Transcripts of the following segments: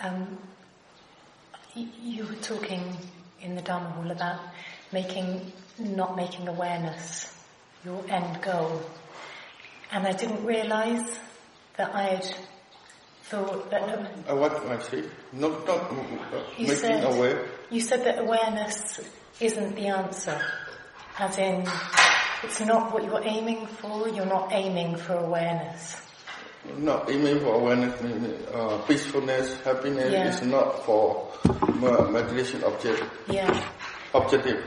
Um, y- you were talking in the Dharma Hall about making, not making awareness your end goal. And I didn't realize that I'd thought that, Uh, what I say? Not, not uh, making said- aware. you said that awareness isn't the answer. As in, it's not what you're aiming for, you're not aiming for awareness. Not aiming for awareness, uh, peacefulness, happiness Yeah. is not for meditation object, Yeah, objective.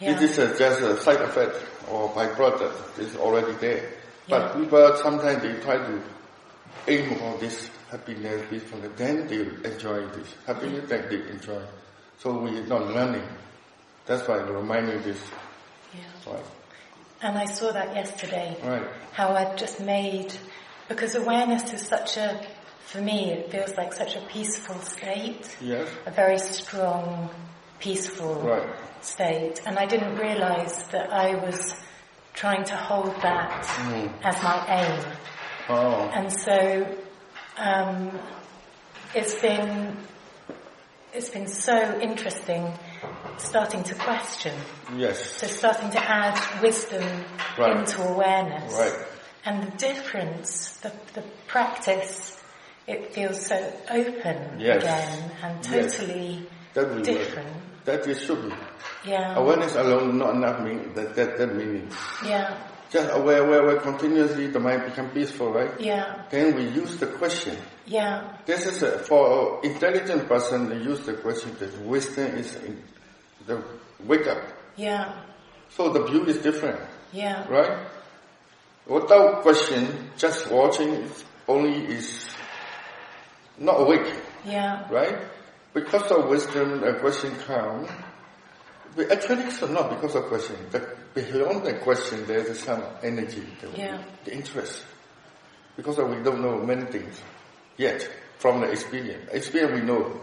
yeah. It is just a side effect or byproduct. It's already there. Yeah. But people sometimes they try to aim for this happiness, peacefulness. Then they enjoy this happiness. That they enjoy. So we are not learning. That's why I remind you this. yeah. Right. And I saw that yesterday. Right. how I'd just made, because awareness is such a, for me, it feels like such a peaceful state, Yes. a very strong, peaceful Right. state. And I didn't realize that I was trying to hold that Mm. as my aim. Oh. And so, um, it's been, it's been so interesting starting to question. Yes. So starting to add wisdom Right. into awareness. Right. And the difference, the, the practice, it feels so open Yes. again and Yes. totally That will work. different. That is should be. Yeah. Awareness alone not enough mean that that that meaning. Yeah. Just aware, aware, aware continuously the mind become peaceful, right? Yeah. Then we use the question. Yeah. This is a, for an intelligent person. They use the question that wisdom is in the wake up. Yeah. So the view is different, Yeah. right? Without question, just watching only is not awake, Yeah. right? Because of wisdom, a question comes. But actually, it's not because of question. The, beyond the question, there is some energy, the, Yeah. the interest. Because we don't know many things yet from the experience. Experience we know,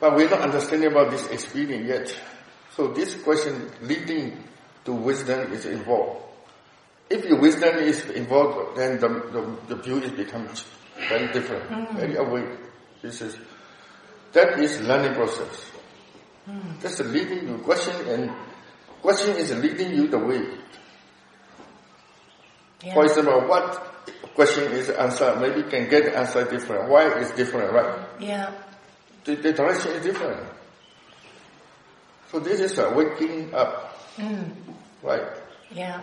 but we're not understanding about this experience yet. So this question leading to wisdom is involved. If your wisdom is involved, then the, the, the view is becomes very different, very awake. This is, that is learning process. That's the leading you question and question is leading you the way. Yeah. For example, what question is answered, maybe you can get the answer different. Why is different, right? Yeah. The, the direction is different. So this is a waking up, Mm. right? Yeah.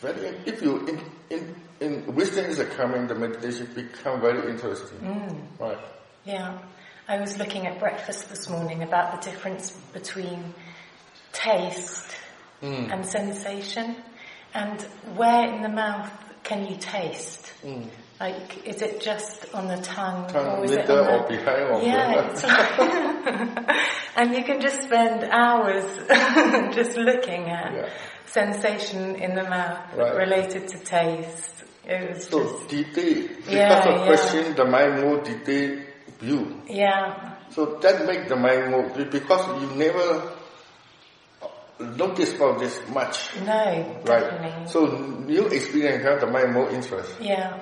Very, if you, in, in, in wisdom is coming, the meditation become very interesting, Mm. right? Yeah. I was looking at breakfast this morning about the difference between taste Mm. and sensation and where in the mouth can you taste? Mm. Like, is it just on the tongue, Tongue, or is it on the... or yeah, it's like... and you can just spend hours just looking at Yeah. sensation in the mouth Right. related to taste. It was So just... detail, because Yeah, of yeah. question, the mind more detailed view. Yeah, So that make the mind more, because you never notice about this much, no, right? definitely. So new experience have the mind more interest. Yeah,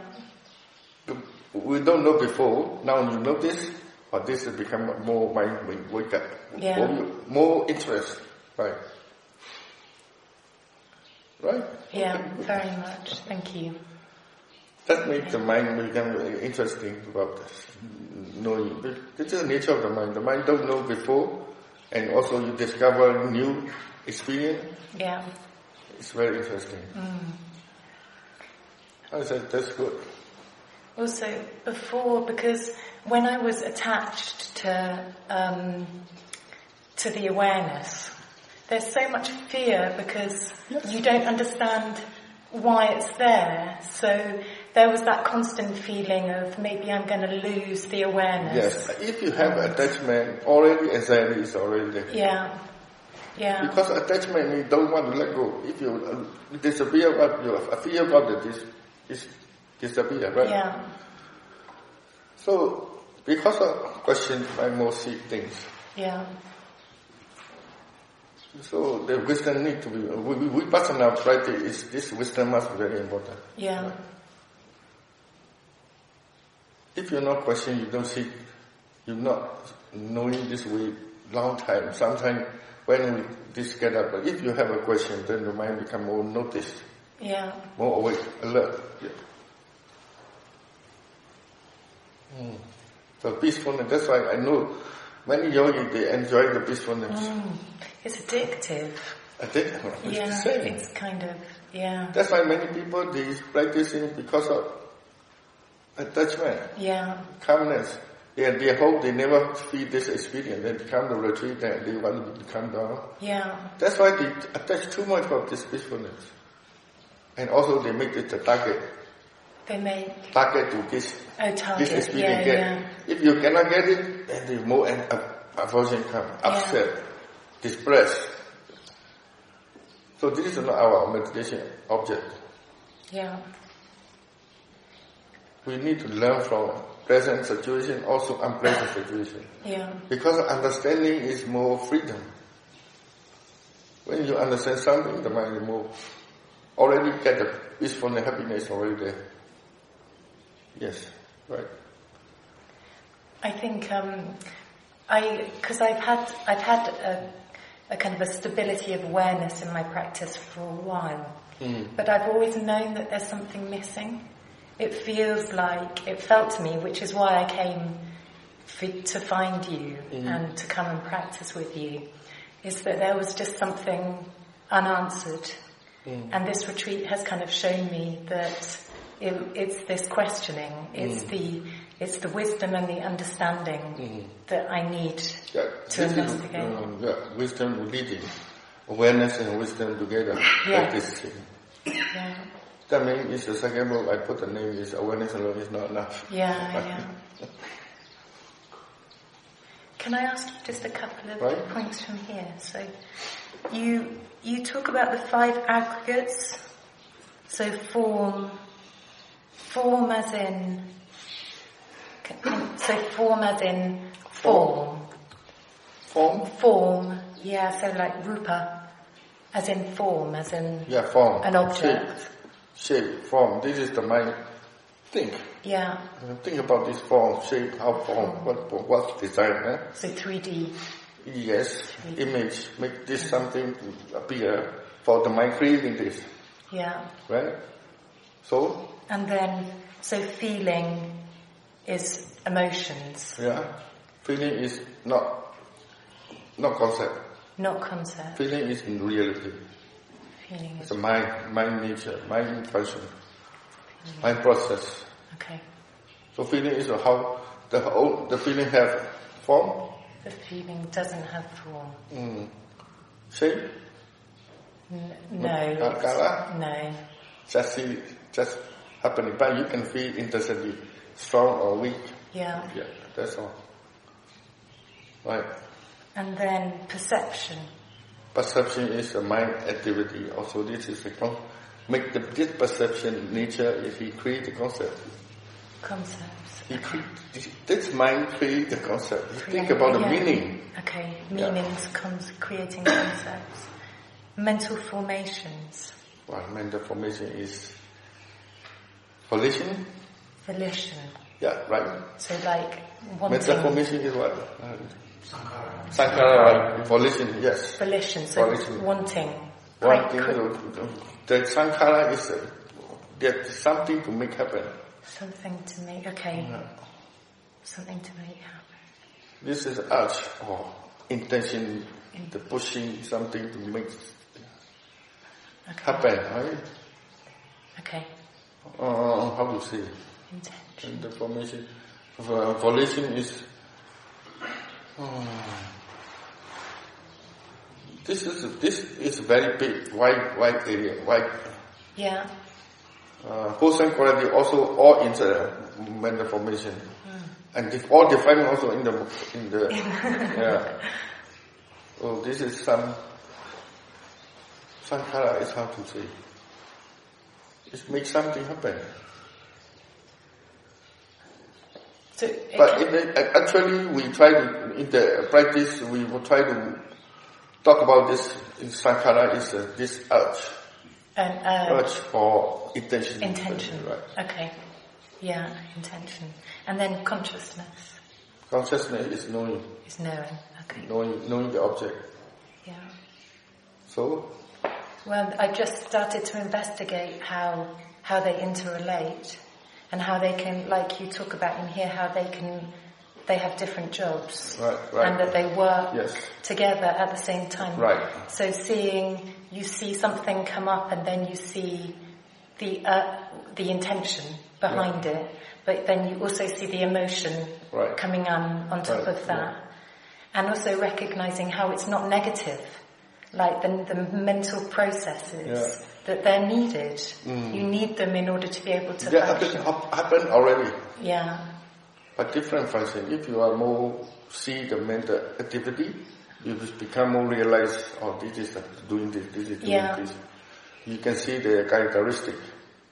We don't know before, now you notice, but this has become more mind wake- wake up, Yeah. more, more interest, right? Right? yeah, very much. Thank you. That makes the mind become interesting about this, knowing. This is the nature of the mind. The mind don't know before, and also you discover new experience. Yeah. It's very interesting. Mm. I said that's good. Also, before, because when I was attached to um, to the awareness, there's so much fear because you don't understand why it's there. So there was that constant feeling of maybe I'm going to lose the awareness. Yes, if you have attachment, already anxiety is already there. Yeah. Yeah. Because attachment you don't want to let go. If you uh, disappear, what you a fear about it is, is disappear, right? Yeah. So because of question, I more see things. Yeah. So the wisdom need to be, we, we, we personal practice is, this wisdom must be very important. Yeah. if you're not questioning, you don't see, you're not knowing this way long time. Sometimes when we this get up, but if you have a question, then the mind become more noticed, Yeah. more awake, alert. Yeah. Mm. So peacefulness, that's why I know many yogis, they enjoy the peacefulness. Mm. It's addictive. Addictive? it's the Yeah. It's kind of, yeah. That's why many people, they practicing because of attachment. Yeah. calmness. Yeah, they hope they never feel this experience. They come to retreat and they want to come down. Yeah. That's why they attach too much of this peacefulness. And also they make it a target. They make, Target to this, oh, this target. experience Yeah, get. yeah. If you cannot get it, then the more and uh, aversion come, upset, depressed. So this is not our meditation object. Yeah. We need to learn from present situation, also unpleasant situation. Yeah. Because understanding is more freedom. When you understand something, the mind is more already get the peacefulness, happiness already there. Yes, right. I think um, I because I've had I've had a, a kind of a stability of awareness in my practice for a while, Mm. but I've always known that there's something missing. It feels like it felt to me, which is why I came for, to find you and to come and practice with you, is that there was just something unanswered, and this retreat has kind of shown me that it, it's this questioning, it's the it's the wisdom and the understanding that I need Yeah, to this is investigate. um, yeah, wisdom leading, awareness and wisdom together. Yeah. Practicing. Yeah, That means it's the second book I put the name is awareness alone is not enough. yeah, yeah. Can I ask you just a couple of Right. points from here? So, you you talk about the five aggregates. So form, form as in. So form as in form. Form? Form, yeah. So like rupa, as in form, as in Yeah, form. an object. Shape, shape, form. This is the mind. Think. Yeah. Think about this form, shape, how form, what, what design, eh? So 3D. Yes, image, make this something appear for the mind creating this, Yeah. right? So, And then, so feeling is emotions, yeah, feeling is not, not concept. not concept. Feeling is in reality. Feeling It's is, a mind, mind nature, mind function, mind process. okay. So feeling is how the whole, the feeling have form, The feeling doesn't have form. mm, shape, N- no. Color? No. just see, just happening. But you can feel intensity, strong or weak. Yeah. Yeah, that's all. Right. And then perception. Perception is a mind activity. Also, this is a con- make the this perception nature is he create the concept. Concepts. He create this, this mind create the concept. You think about the yeah. meaning. Okay. Yeah. Meanings, cons- creating concepts. Mental formations. Well, mental formation is volition. Volition. Yeah, right. So like wanting. Mental formation is what? Uh, Sankhara. Volition. Yes. Volition. So Volition. wanting. One Cre- thing, cre- to, the sankhara is uh, get something to make happen. Something to make. Okay. Something to make happen. This is urge or intention, the pushing something to make Okay. happen, right? Okay. Uh, how to say? Intention. The formation, uh, volition is. uh, this is this is very big, wide, wide area, wide. Yeah. Uh, wholesome quality also all in the mental formation, and if all defined also in the in the yeah. So this is some sankhara is how to say. It makes something happen. So But in the, actually, we try to in the practice we will try to talk about this. In sankhara is uh, this urge, an uh, urge for intention. intention. Right. Okay. Yeah, intention. And then consciousness Consciousness is knowing, is knowing. Okay. knowing, knowing the object. Yeah. So, Well, I just started to investigate how how they interrelate and how they can, like you talk about in here, how they can, they have different jobs right, right. and that they work Yes. together at the same time. Right. So seeing, you see something come up and then you see the uh, the intention behind it, but then you also see the emotion Right. coming on on top of that, and also recognizing how it's not negative, like the the mental processes Yeah. that they're needed. Mm. You need them in order to be able to that happen, happen already, Yeah, but different function. If you are more see the mental activity, you just become more realize, oh, this is doing this, this is doing Yeah. this. You can see the characteristic.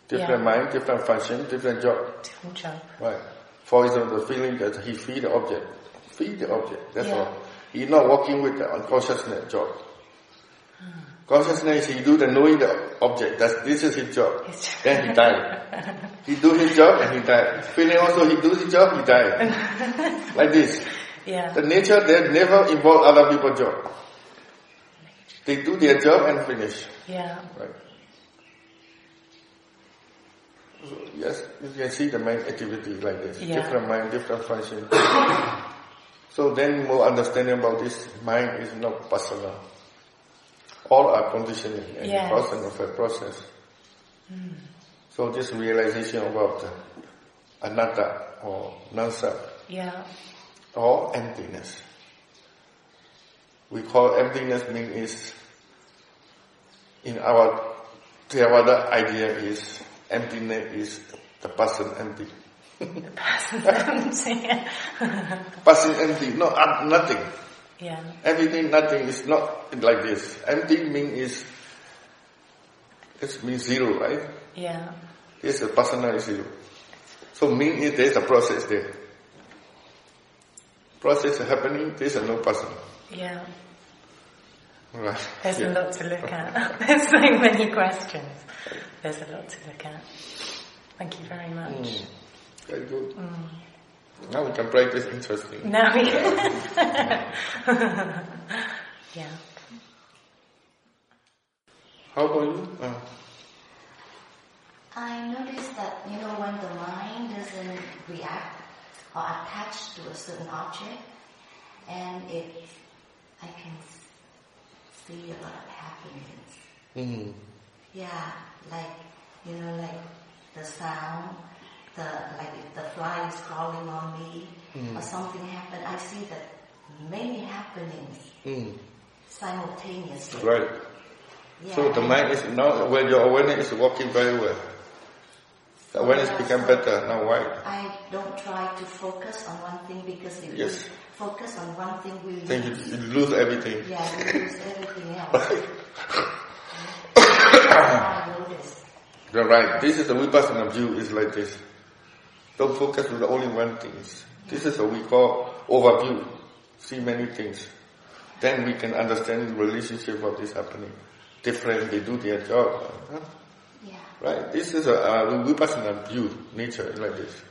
Different Yeah. mind, different function, different job. different job. Right. For example, the feeling that he feel the object. Feel the object, that's Yeah. all. He's not working with the unconsciousness job. Consciousness, he do the knowing the object. That's, this is his job. His job. then he die. he do his job and he die. Feeling also he do his job, he die. like this. Yeah, The nature, they never involve other people's job. They do their job and finish. yeah, Right. So, yes, you can see the mind activity like this. Yeah. Different mind, different function. so then more understanding about this mind is not personal. All are conditioning and Yes. person of a process. So this realization about anatta or non-self yeah, or emptiness. We call emptiness mean is in our Theravada idea is emptiness is the person empty. the person's empty. Person empty, no uh, nothing. Yeah, Everything, nothing is not like this. Empty mean is it means zero, right? yeah, This is personal zero. So mean is there's a process there. Process happening, there's no person. yeah. Right. There's Yeah. a lot to look at. There's so many questions. There's a lot to look at. Thank you very much. Mm. Very good. Now we can practice interesting. Now we yeah. How about you? Uh, I noticed that, you know, when the mind doesn't react or attach to a certain object, and it, I can see a lot of happiness. mm, Yeah, like, you know, like the sound, the, like if the fly is crawling on me, or something happened, I see that many happenings mm, simultaneously. right. Yeah, So the mind is now when your awareness is working very well. The awareness Yeah, become so better. Now why? I don't try to focus on one thing because if Yes. we focus on one thing, we Then you, lose. you lose everything. Yeah, we lose everything else. Right. You're right. This is the vipassana view is like this. Don't focus on the only one thing. This is what we call overview. See many things. Then we can understand the relationship of this happening. Different, they do their job. Huh? Yeah, Right? This is a, a vipassana view, nature like this.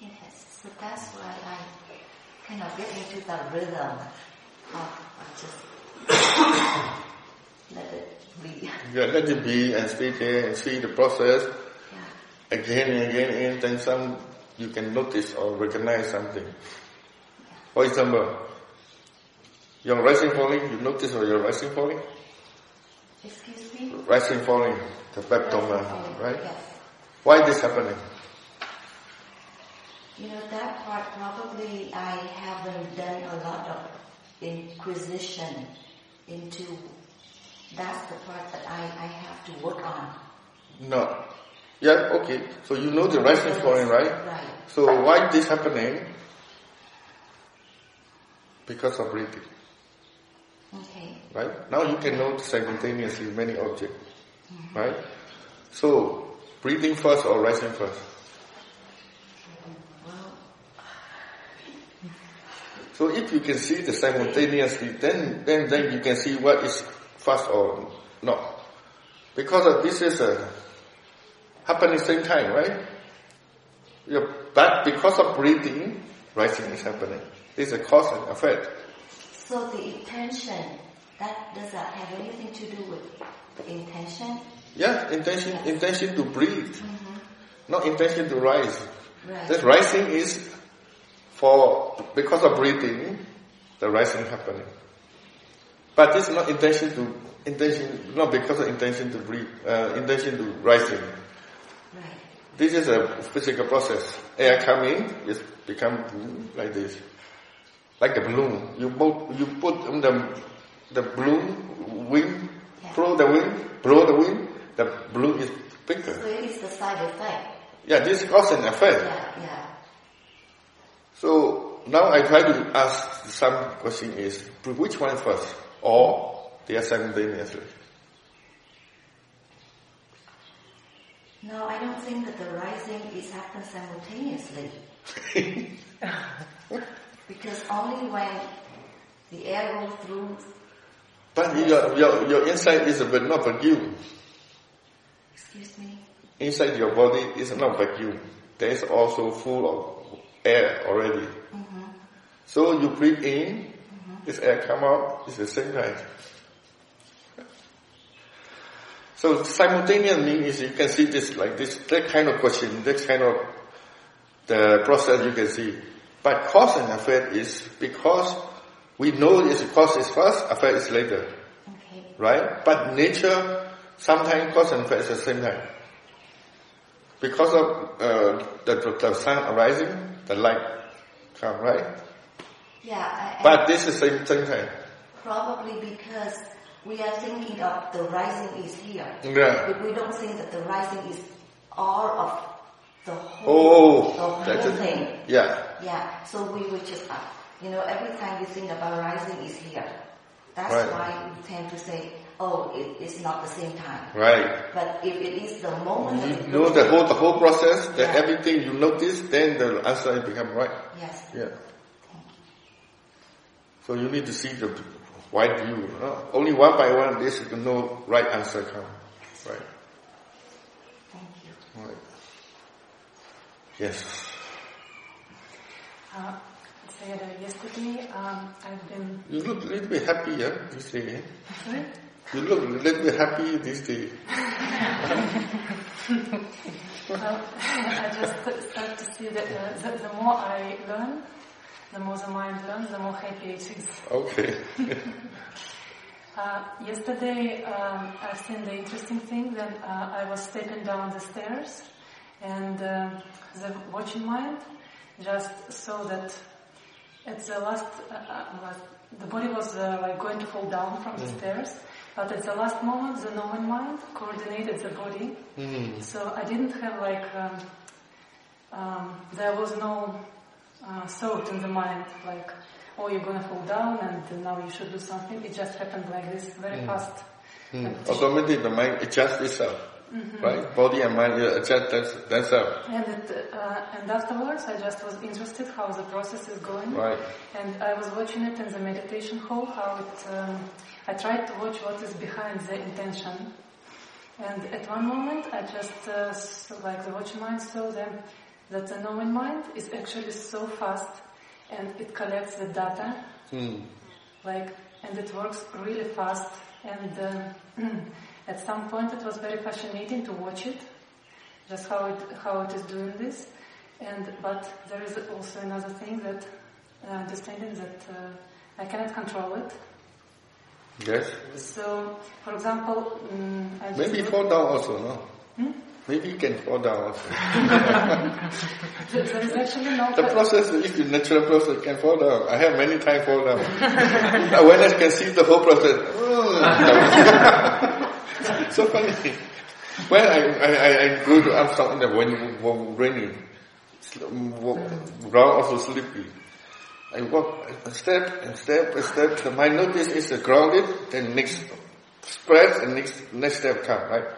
yes. So that's why I kind of get into the rhythm of just let it be. Yeah, let it be and stay there and see the process again and again and then some you can notice or recognize something. For example, you're rising falling, you notice or you're rising falling? excuse me. Rising falling, the baptoma, right? Yes. Why this happening? You know, that part probably I haven't done a lot of inquisition into. That's the part that I, I have to work on. No. Yeah, okay. So you know the rising falling, right? Right. So why this happening? Because of breathing, Okay. right? Now you can note simultaneously many objects, mm-hmm. right? So breathing first or rising first? So if you can see the simultaneously, then then then you can see what is fast or not. Because of this is a happening at the same time, right? But because of breathing, rising is happening. It's a cause and effect. So the intention, that does that have anything to do with the intention? Yeah, intention, intention to breathe, not intention to rise. Right. This rising is for, because of breathing, the rising happening. But it's not intention to, intention, not because of intention to breathe, uh, intention to rising. This is a physical process. Air come in, it become like this. Like a balloon. You put, you put on the, the balloon, wind, Yeah. blow the wind, blow the wind, the balloon is So bigger. it is the side effect. Yeah, this cause and effect. Yeah, yeah. So now I try to ask some question is, which one first? Or they are simultaneously? No, I don't think that the rising is happen simultaneously. because only when the air goes through, But your, your, your inside is a bit not vacuum. excuse me, Inside your body is not vacuum. There is also full of air already. Mm-hmm. So you breathe in, mm-hmm. this air come out, it's the same time. So simultaneous means you can see this like this, that kind of question, that kind of the process you can see. But cause and effect is because we know it's cause is first, effect is later, okay, right? But nature, sometimes cause and effect is the same time. Because of uh, the, the, the sun arising, the light come, right? yeah, I, But this is same same time. probably because we are thinking of the rising is here. Yeah. But we don't think that the rising is all of the whole, Oh, the that's whole thing. Yeah. Yeah, so we would just, uh, you know, every time we think about rising is here. That's Right. why we tend to say, oh, it, it's not the same time. Right. But if it is the moment that You know the whole the whole process, the Yeah. everything you notice, then the answer will become right. Yes. Yeah. So you need to see the wide view. no? Only one by one, this is no right answer come. Right. Thank you. Right. Yes. Uh, Sayadaw, yesterday um, I've been. You look a little bit happy, yeah, this day. eh? You look a little bit happy this day. Well, I just start to see that uh, the, the more I learn, the more the mind learns, the more happy it is. Okay. Uh, yesterday, um, I've seen the interesting thing that uh, I was stepping down the stairs, and uh, the watching mind just saw that at the last, uh, uh, the body was uh, like going to fall down from the stairs, but at the last moment, the knowing mind coordinated the body, so I didn't have like um, um, there was no uh, thought in the mind like, oh, you're gonna fall down and now you should do something. It just happened like this, very fast. Hmm. Automatically the mind adjusts itself. Right? Body and mind adjust that- themselves. And it, uh, and afterwards, I just was interested how the process is going. Right. And I was watching it in the meditation hall. How it, um, I tried to watch what is behind the intention. And at one moment, I just uh, like the watching mind saw them that the knowing mind is actually so fast, and it collects the data Hmm. like and it works really fast and uh, at some point it was very fascinating to watch it just how it how it is doing this and but there is also another thing that uh, understanding that uh, I cannot control it Yes. so for example mm I Maybe fall down also, no? Maybe you can fall down also. there there is actually no The process, if the natural process can fall down. I have many times fall down. when I can see the whole process, so funny. When I, I, I, go to almsround in the when raining, mm, ground also sleepy. I walk a step and step and step. The my notice is the grounded, then next spread and next next step come, right?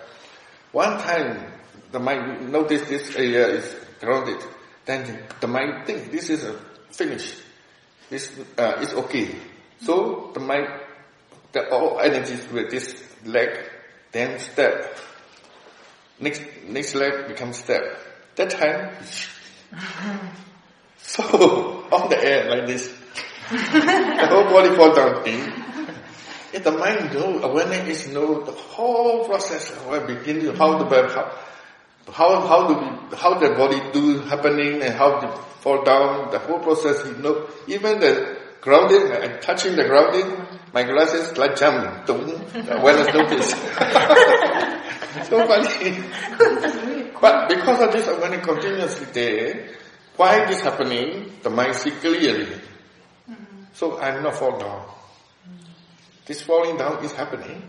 One time the mind notice this area is grounded, then the mind think this is a finish. This uh, is okay. So the mind, the all energy with this leg, then step. Next next leg becomes step. That time so, on the air like this, the whole body fall down. If the mind know, awareness is know the whole process, how begin how the how, how, how do we, how the body do happening and how to fall down, the whole process, you know, even the grounding, uh, and touching the grounding, my glasses like jump, don't, awareness notice. so funny. but because of this awareness continuously there, why this happening, the mind see clearly. Mm-hmm. So I'm not fall down. This falling down is happening.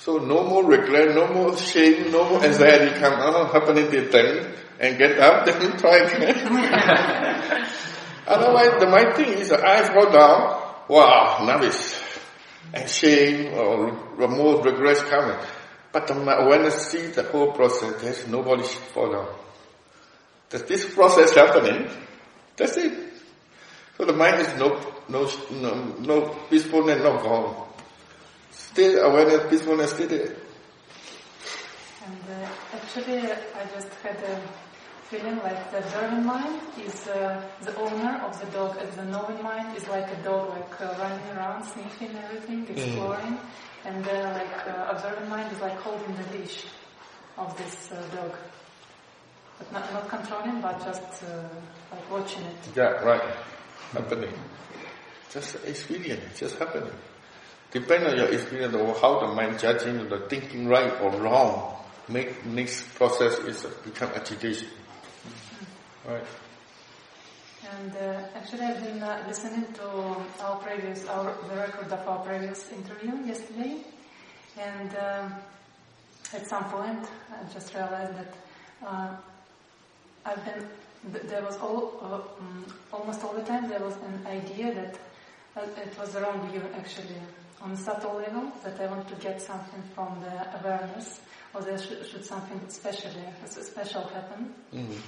So no more regret, no more shame, no more anxiety come out, happening the thing, and get up, then try again. Otherwise, the mind thing is eyes fall down, wow, nervous, and shame or more regret coming. But when I see the whole process, there's nobody should fall down. There's this process happening, that's it. So the mind is no, no, no, no peacefulness, no gone. Still awareness, peacefulness, still there. And uh, actually, I just had a feeling like the observing mind is uh, the owner of the dog, and the knowing mind is like a dog, like uh, running around, sniffing everything, mm. exploring, mm. and then like uh, observing mind is like holding the leash of this uh, dog, but not, not controlling, but just uh, like watching it. Yeah, right. Happening. Just experience, just happening. Depend on your experience of how the mind judging the thinking right or wrong, make next process is become agitation. Right. And uh, actually, I've been uh, listening to our previous, our the record of our previous interview yesterday, and uh, at some point, I just realized that uh, I've been. There was all, um, almost all the time there was an idea that uh, it was the wrong view actually on a subtle level that I want to get something from the awareness, or there should, should something specially, special happen. Mm-hmm.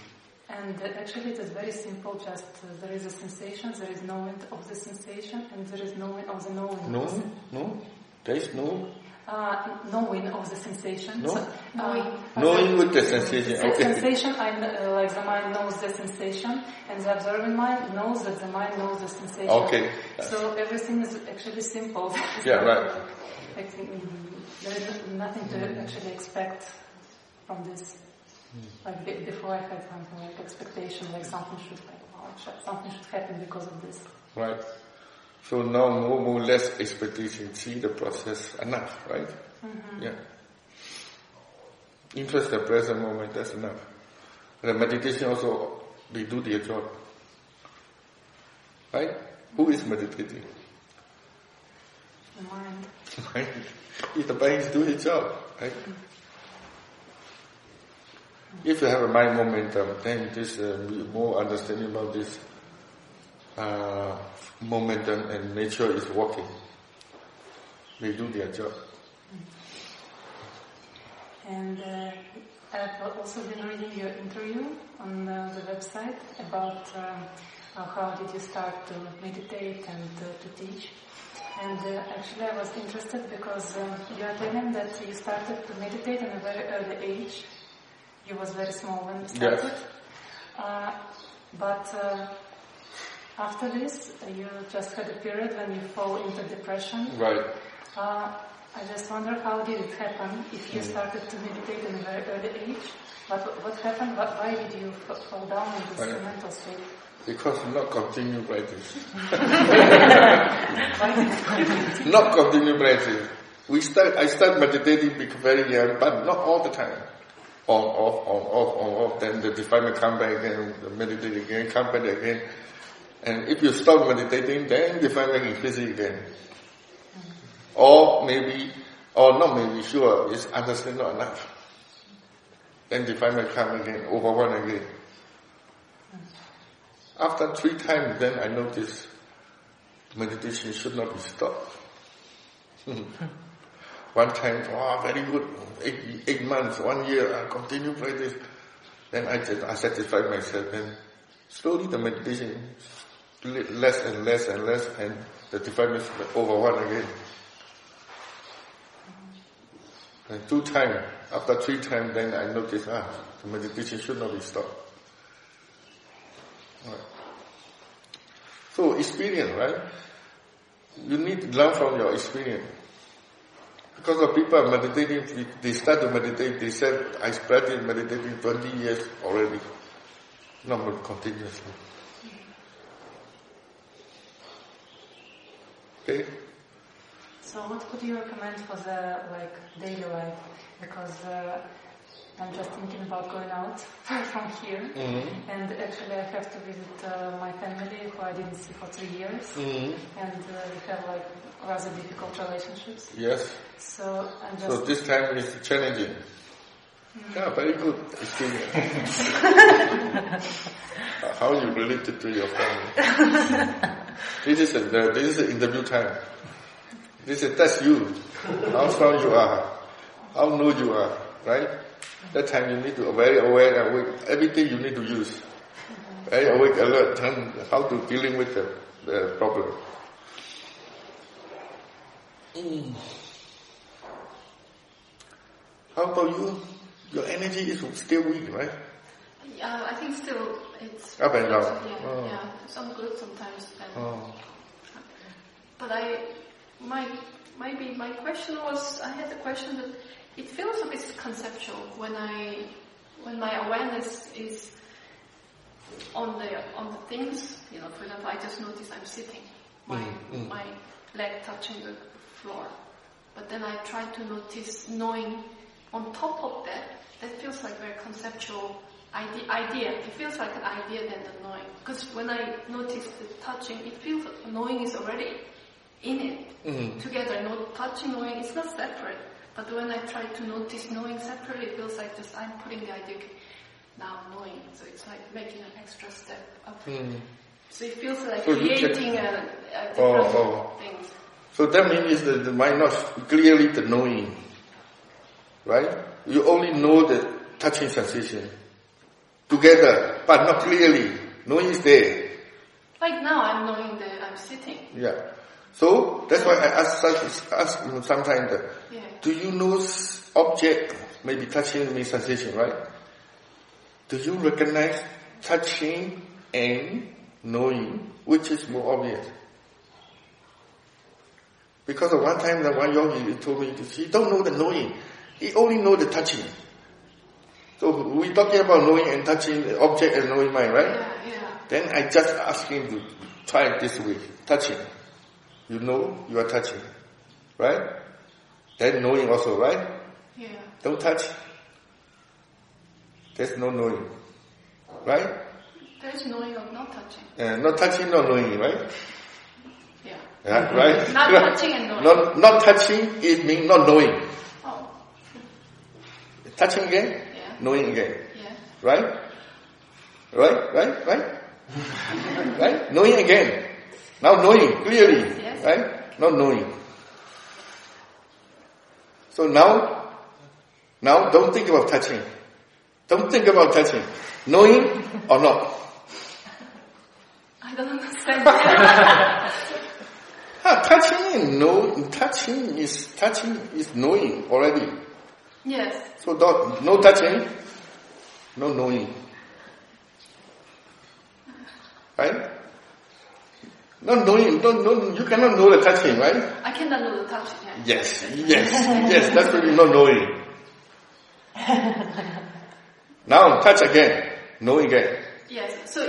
And actually it is very simple, just uh, there is a sensation, there is knowing of the sensation, and there is knowing of the knowing. No, no, there is no uh, knowing of the sensation. No? So, uh, knowing with the sensation. The okay. sensation, I, uh, like the mind knows the sensation, and the observing mind knows that the mind knows the sensation. Okay. So everything is actually simple. Yeah, right. Like, there is nothing to mm. actually expect from this. Mm. Like before, I had something like expectation, like something should like, oh, something should happen because of this. Right. So now more, more less expectation, see the process enough, right? Mm-hmm. Yeah. Interest the present moment, that's enough. The meditation also, they do their job. Right? Who is meditating? The mind. mind. If the mind is doing its job, right? If you have a mind momentum, then this uh, more understanding about this uh, momentum and nature is working. They do their job. And uh, I've also been reading your interview on uh, the website about uh, how did you start to meditate and uh, to teach. And uh, actually I was interested because um, you are telling that you started to meditate in a very early age. You was very small when you started. Yes. Uh, but after this, you just had a period when you fall into depression. Right. Uh, I just wonder how did it happen if you mm. started to meditate in a very early age? What, what happened? What, why did you fall down into this right. mental state? Because not continue practice. not continue practice. We start, I start meditating very young, but not all the time. On, off, on, off, on, off. Then the defilement come back again, meditate again, come back again. And if you stop meditating, then the defilement increases again. Or maybe, or not maybe, sure, it's understand not enough. Then the defilement come again, overwhelm again. After three times, then I notice meditation should not be stopped. one time, wow, very good, eight, eight months, one year, I continue practice. Then I just, I satisfy myself, then slowly the meditation less and less and less, and the defilement over one again. And two times, after three times, then I notice, ah, the meditation should not be stopped. Right. So experience, right? You need to learn from your experience. Because the people meditating, they start to meditate, they said, I started meditating 20 years already. Not continuously. Okay? So what could you recommend for the like daily life? Because uh, I'm just thinking about going out from here, Mm-hmm. and actually I have to visit uh, my family who I didn't see for three years, Mm-hmm. and uh, we have like rather difficult relationships. Yes. So I'm just So this time is challenging. Yeah, very good experience. How you related to your family? this is a, this is an interview time. This is that's you. How strong you are. How know you are. Right? That time you need to be very aware and awake. Everything you need to use. Very awake, alert, and how to dealing with the, the problem. Mm. How about you? Your energy is still weak, right? Yeah, I think still it's Up and down. Yeah, Oh. yeah. Some good sometimes. Oh. But I, my, maybe my question was, I had a question that it feels a bit conceptual when I, when my awareness is on the on the things. You know, for example, I just notice I'm sitting, my Mm, mm. my leg touching the floor, but then I try to notice knowing on top of that. That feels like very conceptual idea. idea. It feels like an idea than the knowing. Because when I notice the touching, it feels like knowing is already in it Mm. together. No touching, knowing, it's not separate. But when I try to notice knowing separately, it feels like just I'm putting the idea, now knowing. So it's like making an extra step up. Mm. So it feels like So can- creating a, a Oh, different oh. things. So that means the, the mind not clearly the knowing, right? You only know the touching sensation together, but not clearly. Knowing is there. Like now I'm knowing that I'm sitting. Yeah. So that's why I ask, such- ask sometimes, that, Yeah. do you know object, maybe touching means sensation, right? Do you recognize touching and knowing, which is more obvious? Because at one time, the one yogi he told me, he don't know the knowing, he only know the touching. So we talking about knowing and touching the object and knowing mind, right? Yeah, yeah. Then I just ask him to try it this way, touching. You know you are touching, right? Then knowing also, right? Yeah. Don't touch. There's no knowing, right? There's knowing of not touching. Uh, not touching, not knowing, right? Yeah. Yeah, right? Not touching and knowing. Not, not touching, it means not knowing. Touching again, yeah. knowing again, Yeah. right? Right, right, right? right? Knowing again. Now knowing, clearly, Yes. right? Not knowing. So now, now don't think about touching. Don't think about touching. Knowing or not. I don't understand. Ah, touching know, touching is, touching is knowing already. Yes. So don't, no touching, no knowing. Right? Not knowing, don't, don't, you cannot know the touching, right? I cannot know the touching. Yeah. Yes, yes, yes, that's really not knowing. now touch again, know again. Yes. So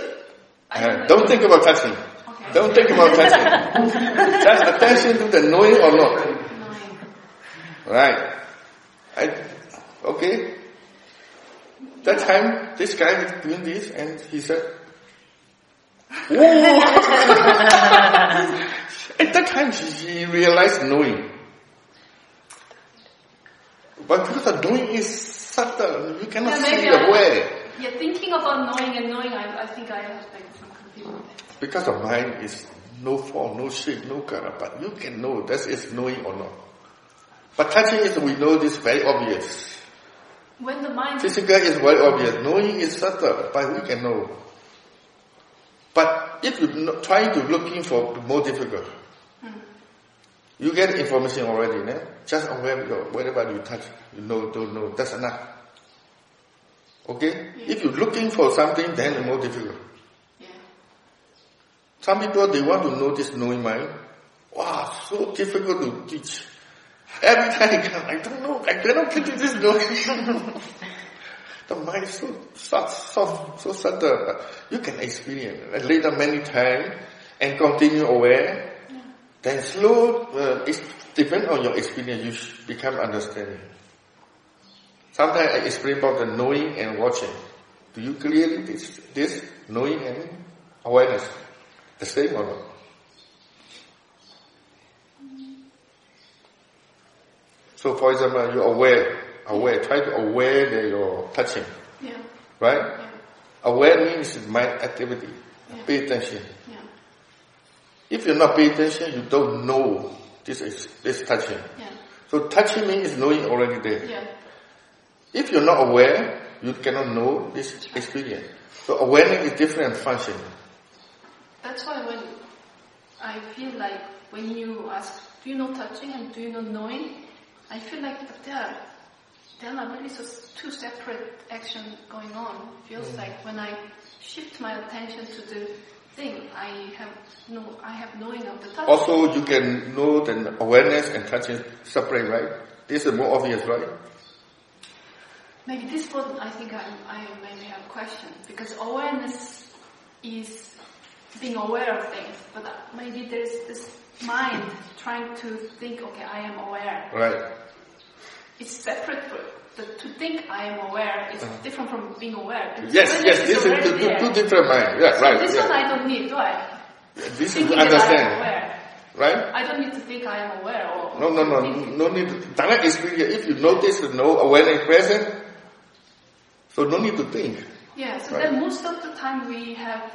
Uh, don't think about touching. Okay. Don't think about touching. Just attention to the knowing or not. Knowing. Right. I, okay. That time, this guy was doing this and he said, Whoa! At that time, he realized knowing. But because the knowing is subtle, you cannot Yeah, see the way. Yeah, thinking about knowing and knowing, I, I think I have like some confusion. Because the mind is no form, no shape, no color, but you can know that is knowing or not. But touching is, we know this very obvious. When the mind Physical is very obvious. Knowing is subtle, but we can know. But if you no- try to looking for more difficult, hmm. you get information already. No? Just aware of whatever you touch, you know, don't know. That's enough. Okay? If you're looking for something, then it's more difficult. Yeah. Some people, they want to know this knowing mind. Wow, so difficult to teach. Every time I come, I don't know, I cannot get to this knowing. the mind so soft, soft, so subtle. You can experience it later many times and continue aware. Then slow, uh, it depends on your experience, you become understanding. Sometimes I explain about the knowing and watching. Do you clearly this, this knowing and awareness? The same or not? So for example, you're aware, aware, try to aware that you're touching. Yeah. Right? Yeah. Aware means mind activity. Yeah. Pay attention. Yeah. If you're not paying attention, you don't know this is this touching. Yeah. So touching means knowing already there. Yeah. If you're not aware, you cannot know this experience. So awareness is different function. That's why when I feel like when you ask, do you know touching and do you know knowing? I feel like there are, there are really so, two separate actions going on. Feels Mm. like when I shift my attention to the thing, I have no, I have knowing of the touch. Also, you can know the awareness and touching separate, right? This is more obvious, right? Maybe this one, I think I, I maybe have a question because awareness is being aware of things, but maybe there's this mind trying to think, okay, I am aware. Right. It's separate. For, the, to think I am aware is different from being aware. Uh-huh. Yes, yes, this is two, two, different minds. Yeah, So right. this yeah. one I don't need, do I? This is Thinking to that I am understand, aware. right? I don't need to think I am aware or No, no, no, no need. to- Direct experience. If you notice, no awareness present, so no need to think. Yeah, so Right. then most of the time we have,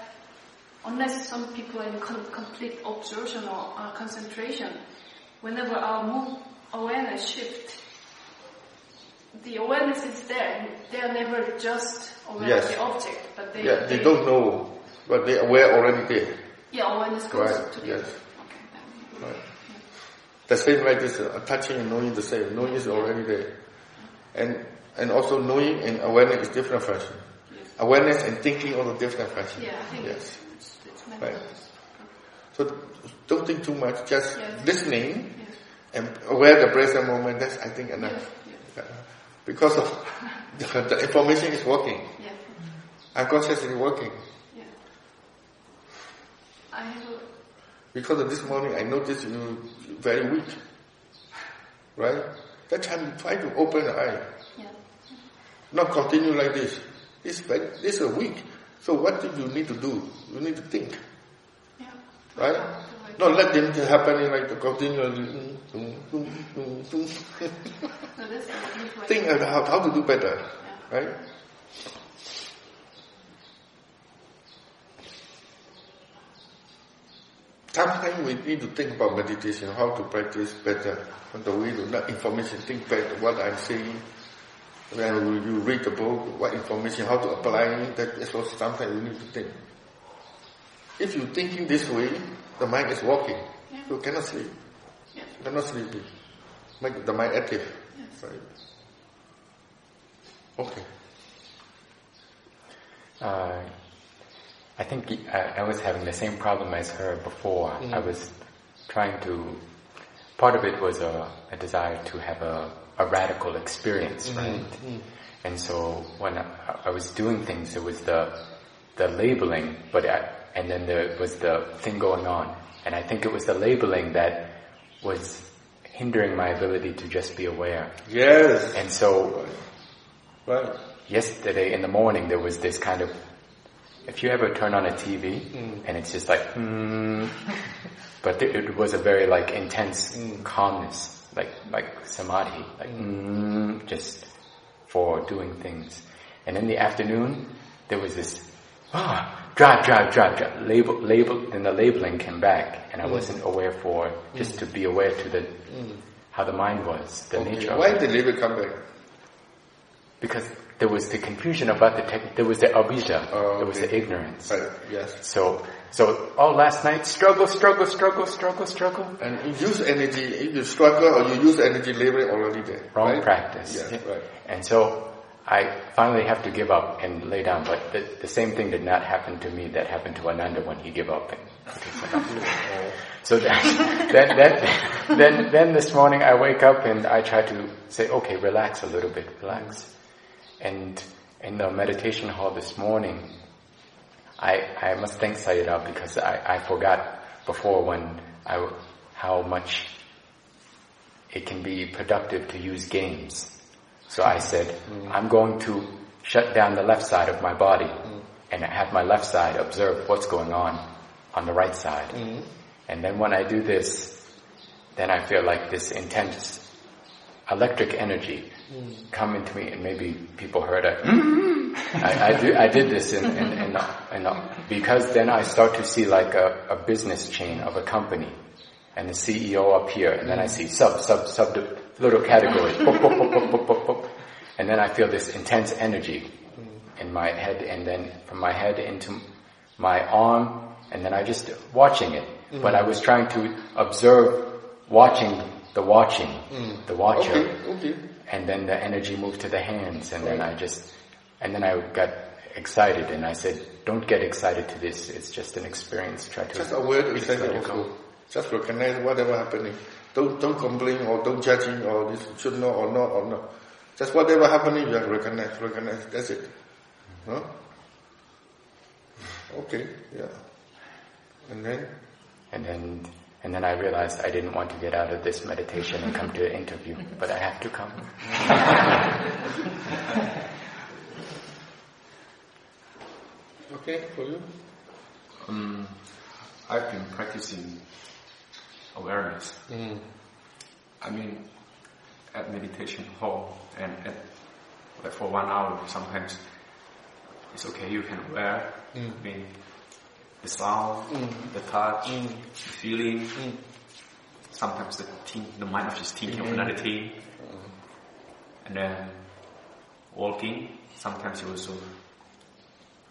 unless some people are in com- complete observation or uh, concentration, whenever our move awareness shift, the awareness is there. They are never just aware Yes. of the object, but they, Yeah, they don't know, but they are aware already there. Yeah, awareness goes Right, to the yes. Okay. Right. The same like this, uh, touching and knowing the same. Knowing is already there. And, and also knowing and awareness is different function. Yes. Awareness and thinking also different function. Yeah, I think Yes. it's, it's, Right. So don't think too much, just Yes. listening and aware the present moment, that's I think enough. Yeah. Because of the, the information is working. Yeah. Unconsciously working. Yeah. I have a, Because of this morning I noticed you very weak. Right? That time you try to open the eye. yeah. Not continue like this. This very, this is weak. So what do you need to do? You need to think. Yeah. Right? Like- Not let them happen like to continually. mm, mm, mm, mm. No, that's not good way. think about how, to do better. Yeah. Right? Sometimes we need to think about meditation, how to practice better. On the way to not information, think back to what I'm saying. When you read the book, what information, how to apply it, that is also sometimes you need to think. If you're thinking this way, the mind is walking. Yeah. You cannot sleep. Yeah. You cannot sleep. Make the mind active. Yes. Right? Okay. Uh, I think I, I was having the same problem as her before. Mm. I was trying to. Part of it was a, a desire to have a, a radical experience, right? And so when I, I was doing things, it was the the labeling, but I, and then there was the thing going on, and I think it was the labeling that was hindering my ability to just be aware. Yes. And so Right. yesterday in the morning there was this kind of if you ever turn on a TV and it's just like hmm, but it, it was a very like intense calmness like like samadhi like mm, just for doing things and in the afternoon there was this ah drive drive drive drive label label then the labeling came back and I mm. wasn't aware for just to be aware to the mm. how the mind was the Okay. nature of Why did labor come back? because there was the confusion about the tech, there was the avijja, Oh, there was the ignorance. Right. Yes. So, so all last night, struggle, struggle, struggle, struggle, struggle. And you use energy. You struggle or you use energy, labor already there. Wrong right? practice. Yes. Yeah. Right. And so I finally have to give up and lay down. But the, the same thing did not happen to me that happened to Ananda when he gave up. And, so then, then, then, then, then this morning I wake up and I try to say, okay, relax a little bit, relax. And in the meditation hall this morning, I, I must thank Sayadaw because I, I forgot before when I, how much it can be productive to use games. So I said, mm. I'm going to shut down the left side of my body mm. and have my left side observe what's going on on the right side. Mm. And then when I do this, then I feel like this intense electric energy come into me and maybe people heard it. I, I, do, I did this in, in, in, in, because then I start to see like a, a business chain of a company and the CEO up here and then I see sub, sub, sub little categories. and then I feel this intense energy in my head and then from my head into my arm and then I just watching it. Mm. But I was trying to observe watching the watching, mm. the watcher. Okay, okay. And then the energy moved to the hands and right. then I just, and then I got excited and I said, don't get excited to this, it's just an experience, try to... Just aware of excited also. Just recognize whatever happening. Don't, don't complain or don't judging or this should know or not or not. Just whatever happening, you have to recognize, recognize, that's it. Huh? Okay, yeah. And then? And then, and then I realized I didn't want to get out of this meditation and come to an interview, but I have to come. okay, for you? Um, I've been practicing awareness. Mm. I mean, at meditation hall and at, like for one hour sometimes it's okay, you can wear. Mm. I mean, the sound, mm. the touch, mm. the feeling. Mm. Sometimes the think, the mind is just thinking of mm-hmm. another thing. Mm. And then walking, sometimes you also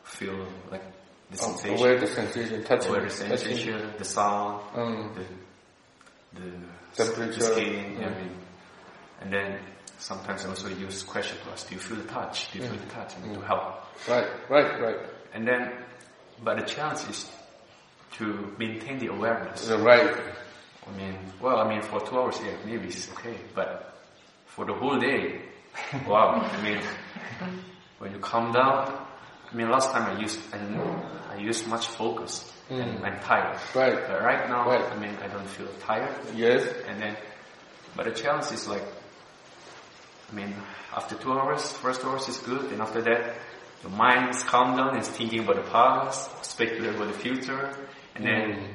feel like the oh, sensation. Aware the sensation, touching. Aware the sensation, touching. the sound, mm. the, the temperature. Skin, mm. I mean. And then sometimes I also use question to ask, do you feel the touch? Do you feel the touch? I mean, to help. Right, right, right. And then but the challenge is to maintain the awareness. Right. I mean, well, I mean, for two hours, yeah, maybe it's okay, but for the whole day, wow. I mean, when you calm down, I mean, last time I used and I used much focus mm. and I'm tired. Right. But right now, right. I mean, I don't feel tired. Yes. And then, but the challenge is like, I mean, after two hours, first hours is good, and after that, your mind is calm down, it's thinking about the past, speculating about the future, and then, mm.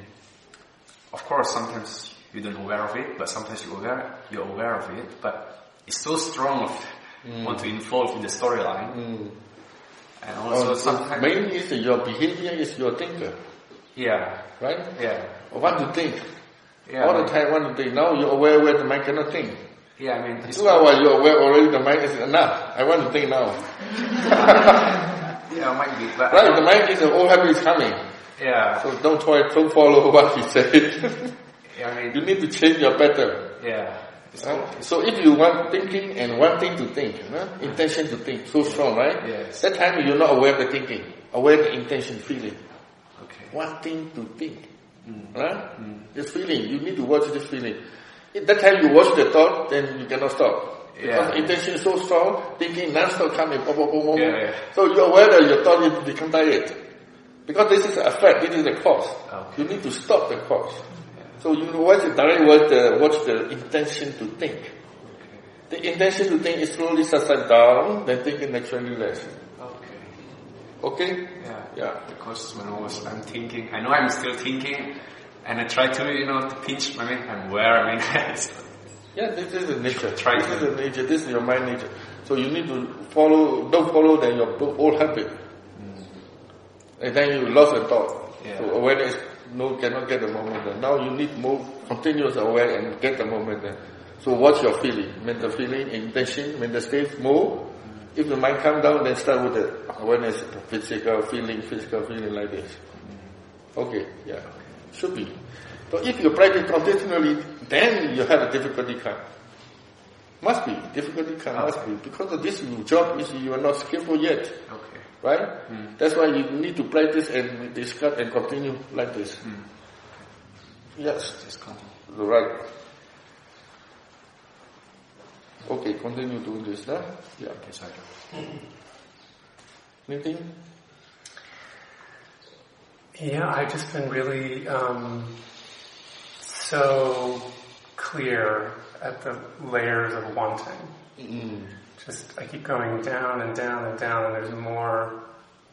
of course, sometimes you don't aware of it, but sometimes you're aware, you're aware of it, but it's so strong of mm. want to involve in the storyline. Mm. And also oh, sometimes... Mainly is your behavior is your thinker. Yeah. Right? Yeah. What to think. Yeah. All the time want to think. Now you're aware where the mind cannot think. Yeah, I mean, two hours you're aware already. The mind is enough. I want to think now. yeah, might be. But right, the mind is the old habit is coming. Yeah. So don't try, don't follow what he said. yeah, I mean, you need to change your pattern. Yeah. Uh, so if you want thinking and wanting to think, huh? intention to think, so strong, right? Yes. That time you're not aware of the thinking, aware of the intention, feeling. Okay. Wanting to think. Mm. Right? Mm. This feeling, you need to watch this feeling. If that time you watch the thought, then you cannot stop. Yeah. Because intention is so strong, thinking non-stop coming, boom, boom, boom, boom. Yeah, yeah. So you're aware that your thought is become tired. Because this is the effect, this is the cause. Okay. You need to stop the cause. Yeah. So you watch the direct watch the, watch the intention to think. Okay. The intention to think is slowly subside down, then thinking naturally less. Okay. Okay? Yeah. Yeah. Because when I was, I'm thinking, I know I'm still thinking, and I try to, you know, to pinch, I mean, I'm aware, I mean, yeah, this is the nature. Try this is the nature, this is your mind nature. So you need to follow, don't follow then your old habit. Mm. And then you lost the thought. Yeah. So awareness, no, cannot get the moment. Then. Now you need more continuous aware and get the moment. Then. So what's your feeling? Mental feeling, intention, mental state, more. Mm. If the mind come down, then start with the awareness, physical feeling, physical feeling like this. Mm. Okay, yeah. Should be. So if you practice continually, then you have a difficulty come. Must be. Difficulty can must be. Because of this job is you are not skillful yet. Okay. Right? That's why you need to practice and discuss and continue like this. Yes. Just continue. Right. Okay, continue doing this now. Yeah. Okay, sorry. Anything? Yeah, I've just been really um, so clear at the layers of wanting. Mm. Just I keep going down and down and down, and there's more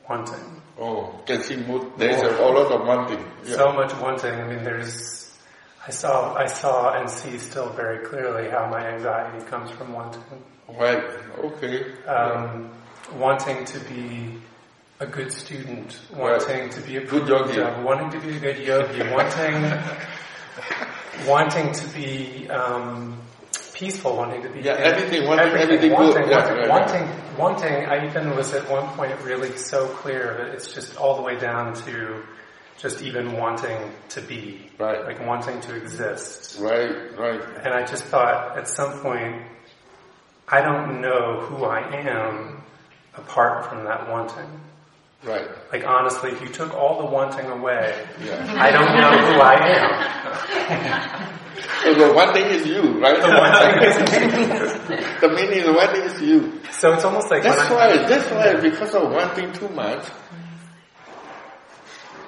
wanting. Oh, can see mood. There's a lot of wanting. Yeah. So much wanting. I mean, there's. I saw, I saw, and see still very clearly how my anxiety comes from wanting. right. Okay. Um, wanting to be a good student, wanting to be a Good yogi. wanting to be a good yogi, wanting, wanting to be um, peaceful, wanting to be Yeah, everything, wanting everything good. wanting, Yeah, wanting, right, right. wanting, wanting. I even was at one point really so clear that it's just all the way down to just even wanting to be, Right. like wanting to exist. Right, right. And I just thought at some point, I don't know who I am apart from that wanting. Right. Like honestly, if you took all the wanting away, Yeah. I don't know who I am. So the one thing is you, right? The wanting is the meaning of one thing is you. So it's almost like That's when I, why, that's why because of wanting too much,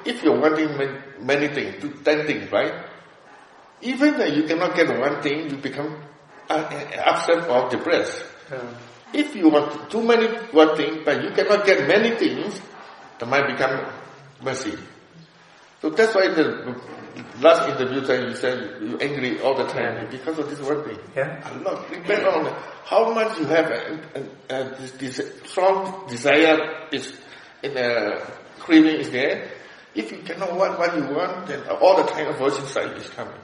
if you're wanting ma- many things, do ten things, right? Even though you cannot get one thing, you become uh, uh, upset or depressed. Yeah. If you want too many one thing, but you cannot get many things, the mind become messy. So that's why the last interview time you said you're angry all the time Yeah. because of this one thing. Yeah. A lot depend on how much you have uh, uh, uh, this, this strong desire is in the craving is there. If you cannot want what you want, then all the time aversion side is coming.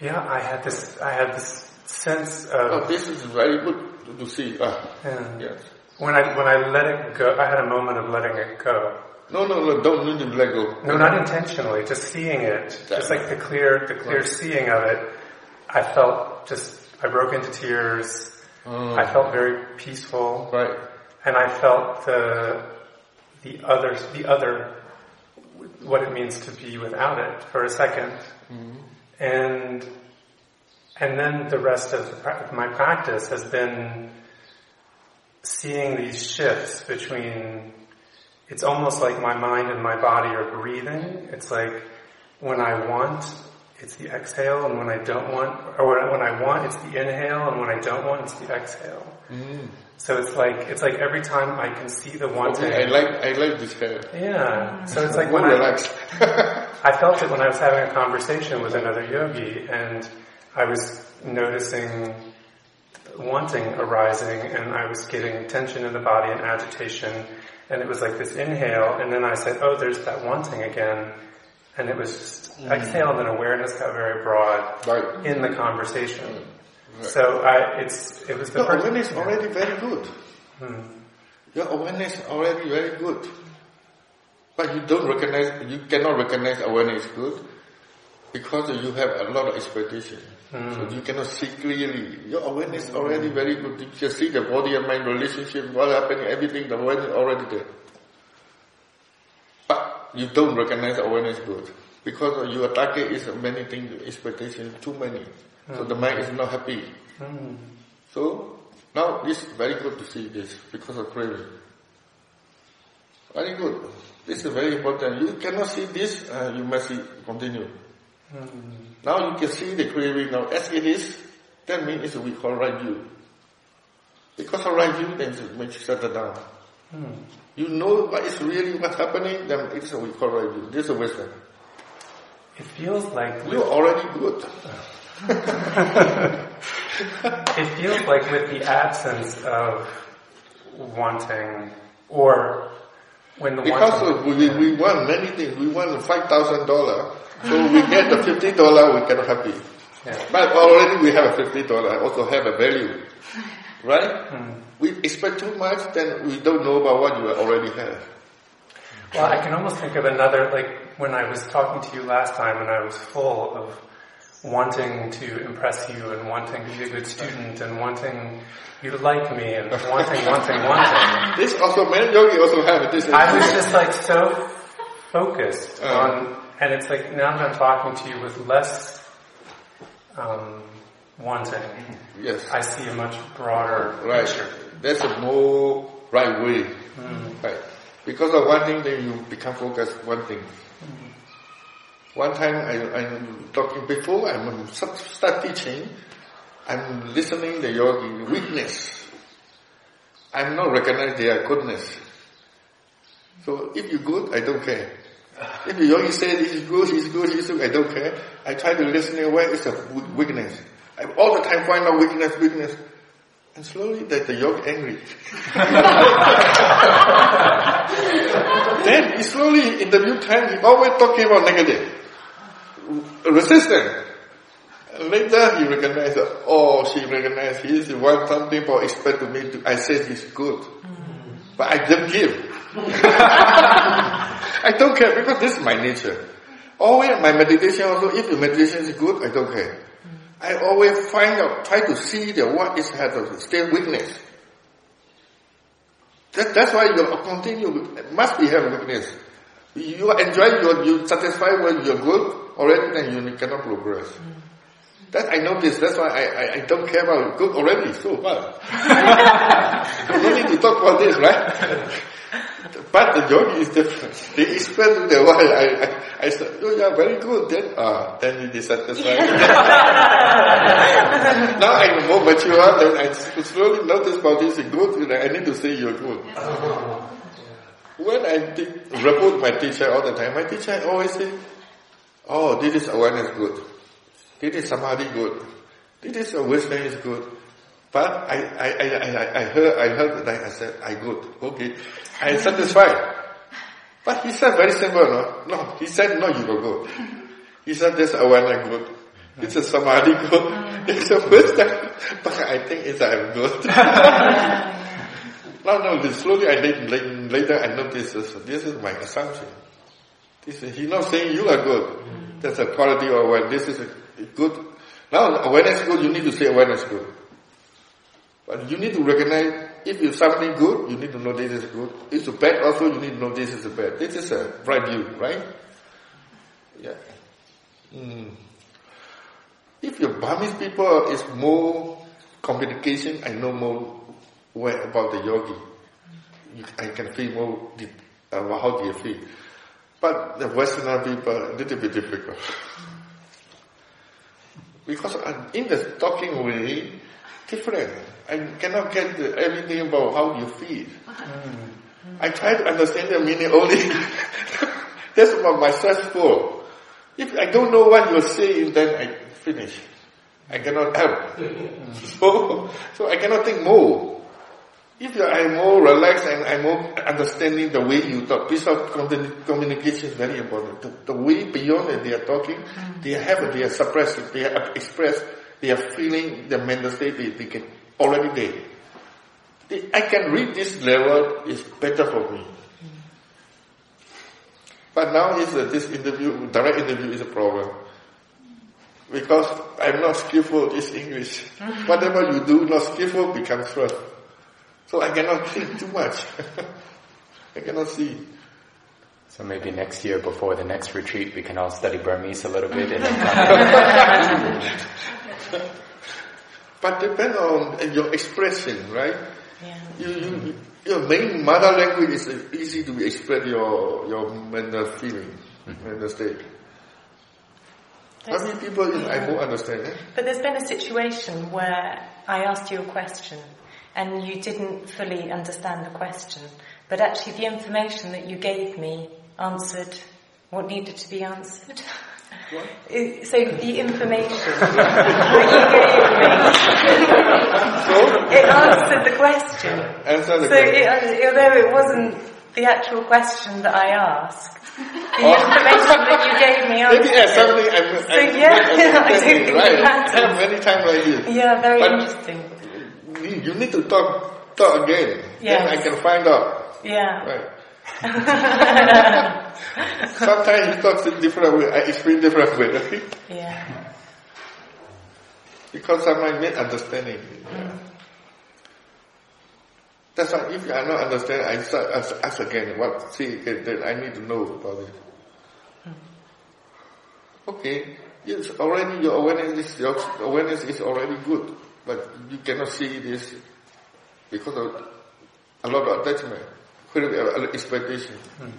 yeah, I had this, I had this sense Oh, of, this is very good to, see. Ah, yeah. yes. when I, when I let it go, I had a moment of letting it go. No, no, no, don't need to let go. No, not intentionally, just seeing it, just like the clear, the clear seeing of it. I felt just, I broke into tears. Mm. I felt very peaceful, Right. and I felt the the other, the other, what it means to be without it for a 2nd mm-hmm. and and then the rest of the my practice has been seeing these shifts between it's almost like my mind and my body are breathing. It's like when I want, it's the exhale, and when I don't want, or when, I want, it's the inhale, and when I don't want, it's the exhale. Mm. So it's like it's like every time I can see the wanting. Okay, I like, I like this kind of. Yeah. So it's like when I. I felt it when I was having a conversation with another yogi, and I was noticing wanting arising, and I was getting tension in the body and agitation, and it was like this inhale, and then I said, "Oh, there's that wanting again," and it was just exhale, and then awareness got very broad right. in the conversation. Mm. So I, it's it was the Your first. awareness already very good. Hmm. Your awareness already very good. But you don't recognize, you cannot recognize awareness good because you have a lot of expectation. Hmm. So you cannot see clearly. Your awareness already very good. You can see the body and mind relationship, what happening, everything, the awareness already there. You don't recognize awareness good because your target is many things, expectation, too many. So the mind is not happy. Hmm. So now it's very good to see this because of craving. Very good. This is very important. You cannot see this, uh, you must see, continue. Now you can see the craving now as it is. That means we call right view. Because of right view, then it makes you settle down. You know what is really what's happening, then it's we correct you. This is a wisdom. It feels like You're already good. It feels like with the absence of wanting, or when the Because we, we want many things. We want five thousand dollar. So we get the fifty dollar, we get happy. Yeah. But already we have a fifty dollar, also have a value. Right? Hmm. We expect too much, then we don't know about what you already have. well, I can almost think of another, like when I was talking to you last time and I was full of wanting to impress you and wanting to be a good student and wanting you to like me and wanting, wanting, wanting. This also, many yogi also have it, this. I was just like so focused Uh. on, and it's like now that I'm talking to you with less um, wanting, Yes. I see a much broader Right. picture. That's a more right way. Hmm. Right. Because of one thing, then you become focused one thing. Hmm. One time I, I'm talking before I'm start start teaching, I'm listening the yogi weakness. I'm not recognize their goodness. So if you good, I don't care. If the yogi say this is good, he's good, he's good, I don't care. I try to listen where is the w- weakness. I all the time find out weakness, weakness. And slowly that the yogi angry. then he slowly in the new time he always talking about negative. Resistant. Later he recognized that, oh she recognized he is want something for expect to me to I said he's good. But I don't give. I don't care because this is my nature. Always my meditation also, if the meditation is good, I don't care. I always find out, try to see the what is has a still weakness. That, that's why you continue, must be have weakness. You enjoy, you you satisfied when you're good, already then you cannot progress. Mm. That I notice, that's why I, I, I don't care about good already, so what? no need to talk about this, right? But the yogi is different. They explain the why I, I, I said, oh yeah, very good. Then, ah, then he dissatisfied. now I'm more mature, then I slowly notice about this is good, I need to say you're good. When I report my teacher all the time, my teacher always say, oh, this is awareness good. This is samadhi good. This is a wisdom is good. But I, I, I, I, I heard, I heard that I said, I good. Okay. I satisfied. But he said very simple, no? No, he said, no, you are good. He said, this awareness good. It's a samadhi good. It's a wisdom. But I think it's I'm good. no, no, slowly I later, I noticed this, this is my assumption. This is, he's not saying you are good. That's a quality of awareness. This is a good. Now awareness good, you need to say awareness good. But you need to recognize if it's something good, you need to know this is good. If it's bad also, you need to know this is bad. This is a right view, right? Yeah. Mm. If your Burmese people is more communication, I know more way about the yogi. You, I can feel more deep, about how they feel. But the Westerner people, a little bit difficult. because in the talking way, different. I cannot get the, everything about how you feel. I try to understand the meaning only. That's what my stressful. If I don't know what you're saying, then I finish. I cannot help. so, so I cannot think more. If are more relaxed and I'm more understanding the way you talk, piece of communication is very important. The, the way beyond that they are talking, they have, they are suppressed, they are expressed, they are feeling the mental state, they, they can already there. I can read this level is better for me. But now is uh, this interview, direct interview is a problem. Because I'm not skillful in English. Whatever you do not skillful becomes first. So I cannot think too much. I cannot see. So maybe next year before the next retreat we can all study Burmese a little bit and then But depend on eh, your expression, right? Yeah. You, you, your main mother language is easy to express your, your mental feeling, mm-hmm. mental state. How many people in I don't understand it? But there's been a situation where I asked you a question and you didn't fully understand the question, but actually the information that you gave me answered what needed to be answered. So the information that you gave me, it answered the question. The So question. it, although it wasn't the actual question that I asked, the oh. information that you gave me Maybe answered. something I'm, So, I'm yeah, I'm I don't think right? it matters. I have many times like this. Yeah, very But- interesting. You you need to talk, talk again. Yes. Then I can find out. Yeah. Right. Sometimes he talks in different way, I explain different way. Yeah. Because of my misunderstanding. Yeah. That's why if I don't understand, I start ask, ask again. What see? Then I need to know about it. Okay, yes, already your awareness is your awareness is already good, but you cannot see this because of a lot of attachment, expectation. Mm.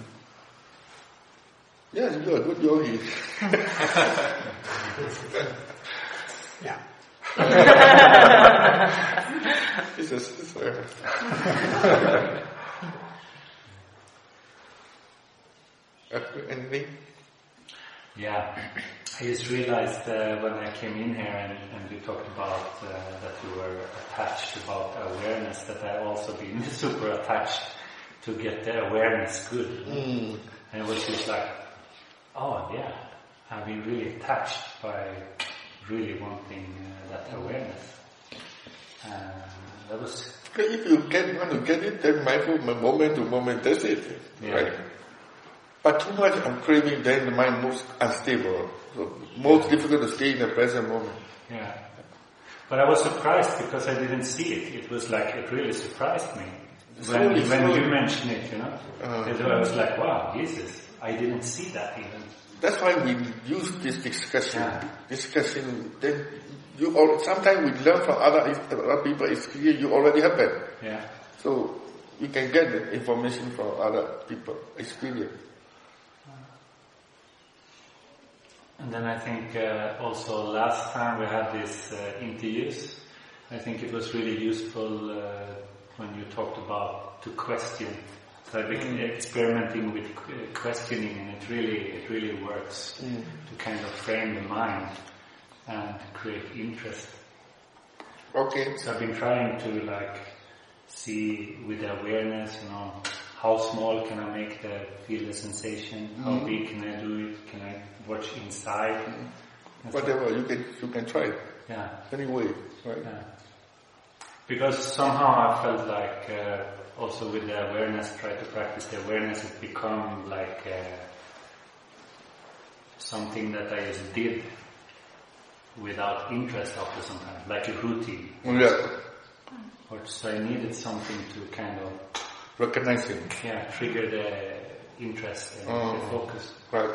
Yes, you are a good yogi. yeah. it's a sister. Anything? Yeah, I just realized uh, when I came in here and, and you talked about uh, that you were attached about awareness that I also been super attached to get their awareness good. Mm. And it was just like, oh yeah, I've been really attached by really wanting uh, that awareness. Uh, that was. If you get want to get it, then mindful moment to moment, that's it, yeah. right? But too much I'm craving, then the mind moves unstable. So most difficult to stay in the present moment. Yeah. But I was surprised because I didn't see it. It was like, it really surprised me. When, slowly, when slowly. you mentioned it, you know. Uh, I was like, wow, Jesus, I didn't see that even. That's why we use this discussion. Yeah. Discussion, then you all, sometimes we learn from other, other people, it's clear you already have that. Yeah. So you can get the information from other people, experience. And then I think uh, also last time we had these uh, interviews, I think it was really useful uh, when you talked about to question. So I've been mm. experimenting with questioning, and it really it really works mm. to kind of frame the mind and create interest. Okay. So I've been trying to like see with awareness, you know, how small can I make the feel the sensation? How mm-hmm. big can I do it? Can I watch inside? Mm-hmm. Whatever you can you can try. Yeah. Anyway, right? Yeah. Because somehow I felt like uh, also with the awareness, try to practice the awareness, it become like uh, something that I just did without interest after some time, like a routine. Yeah. Or so I needed something to kind of recognize it. Yeah, trigger the interest and oh, the focus. Right.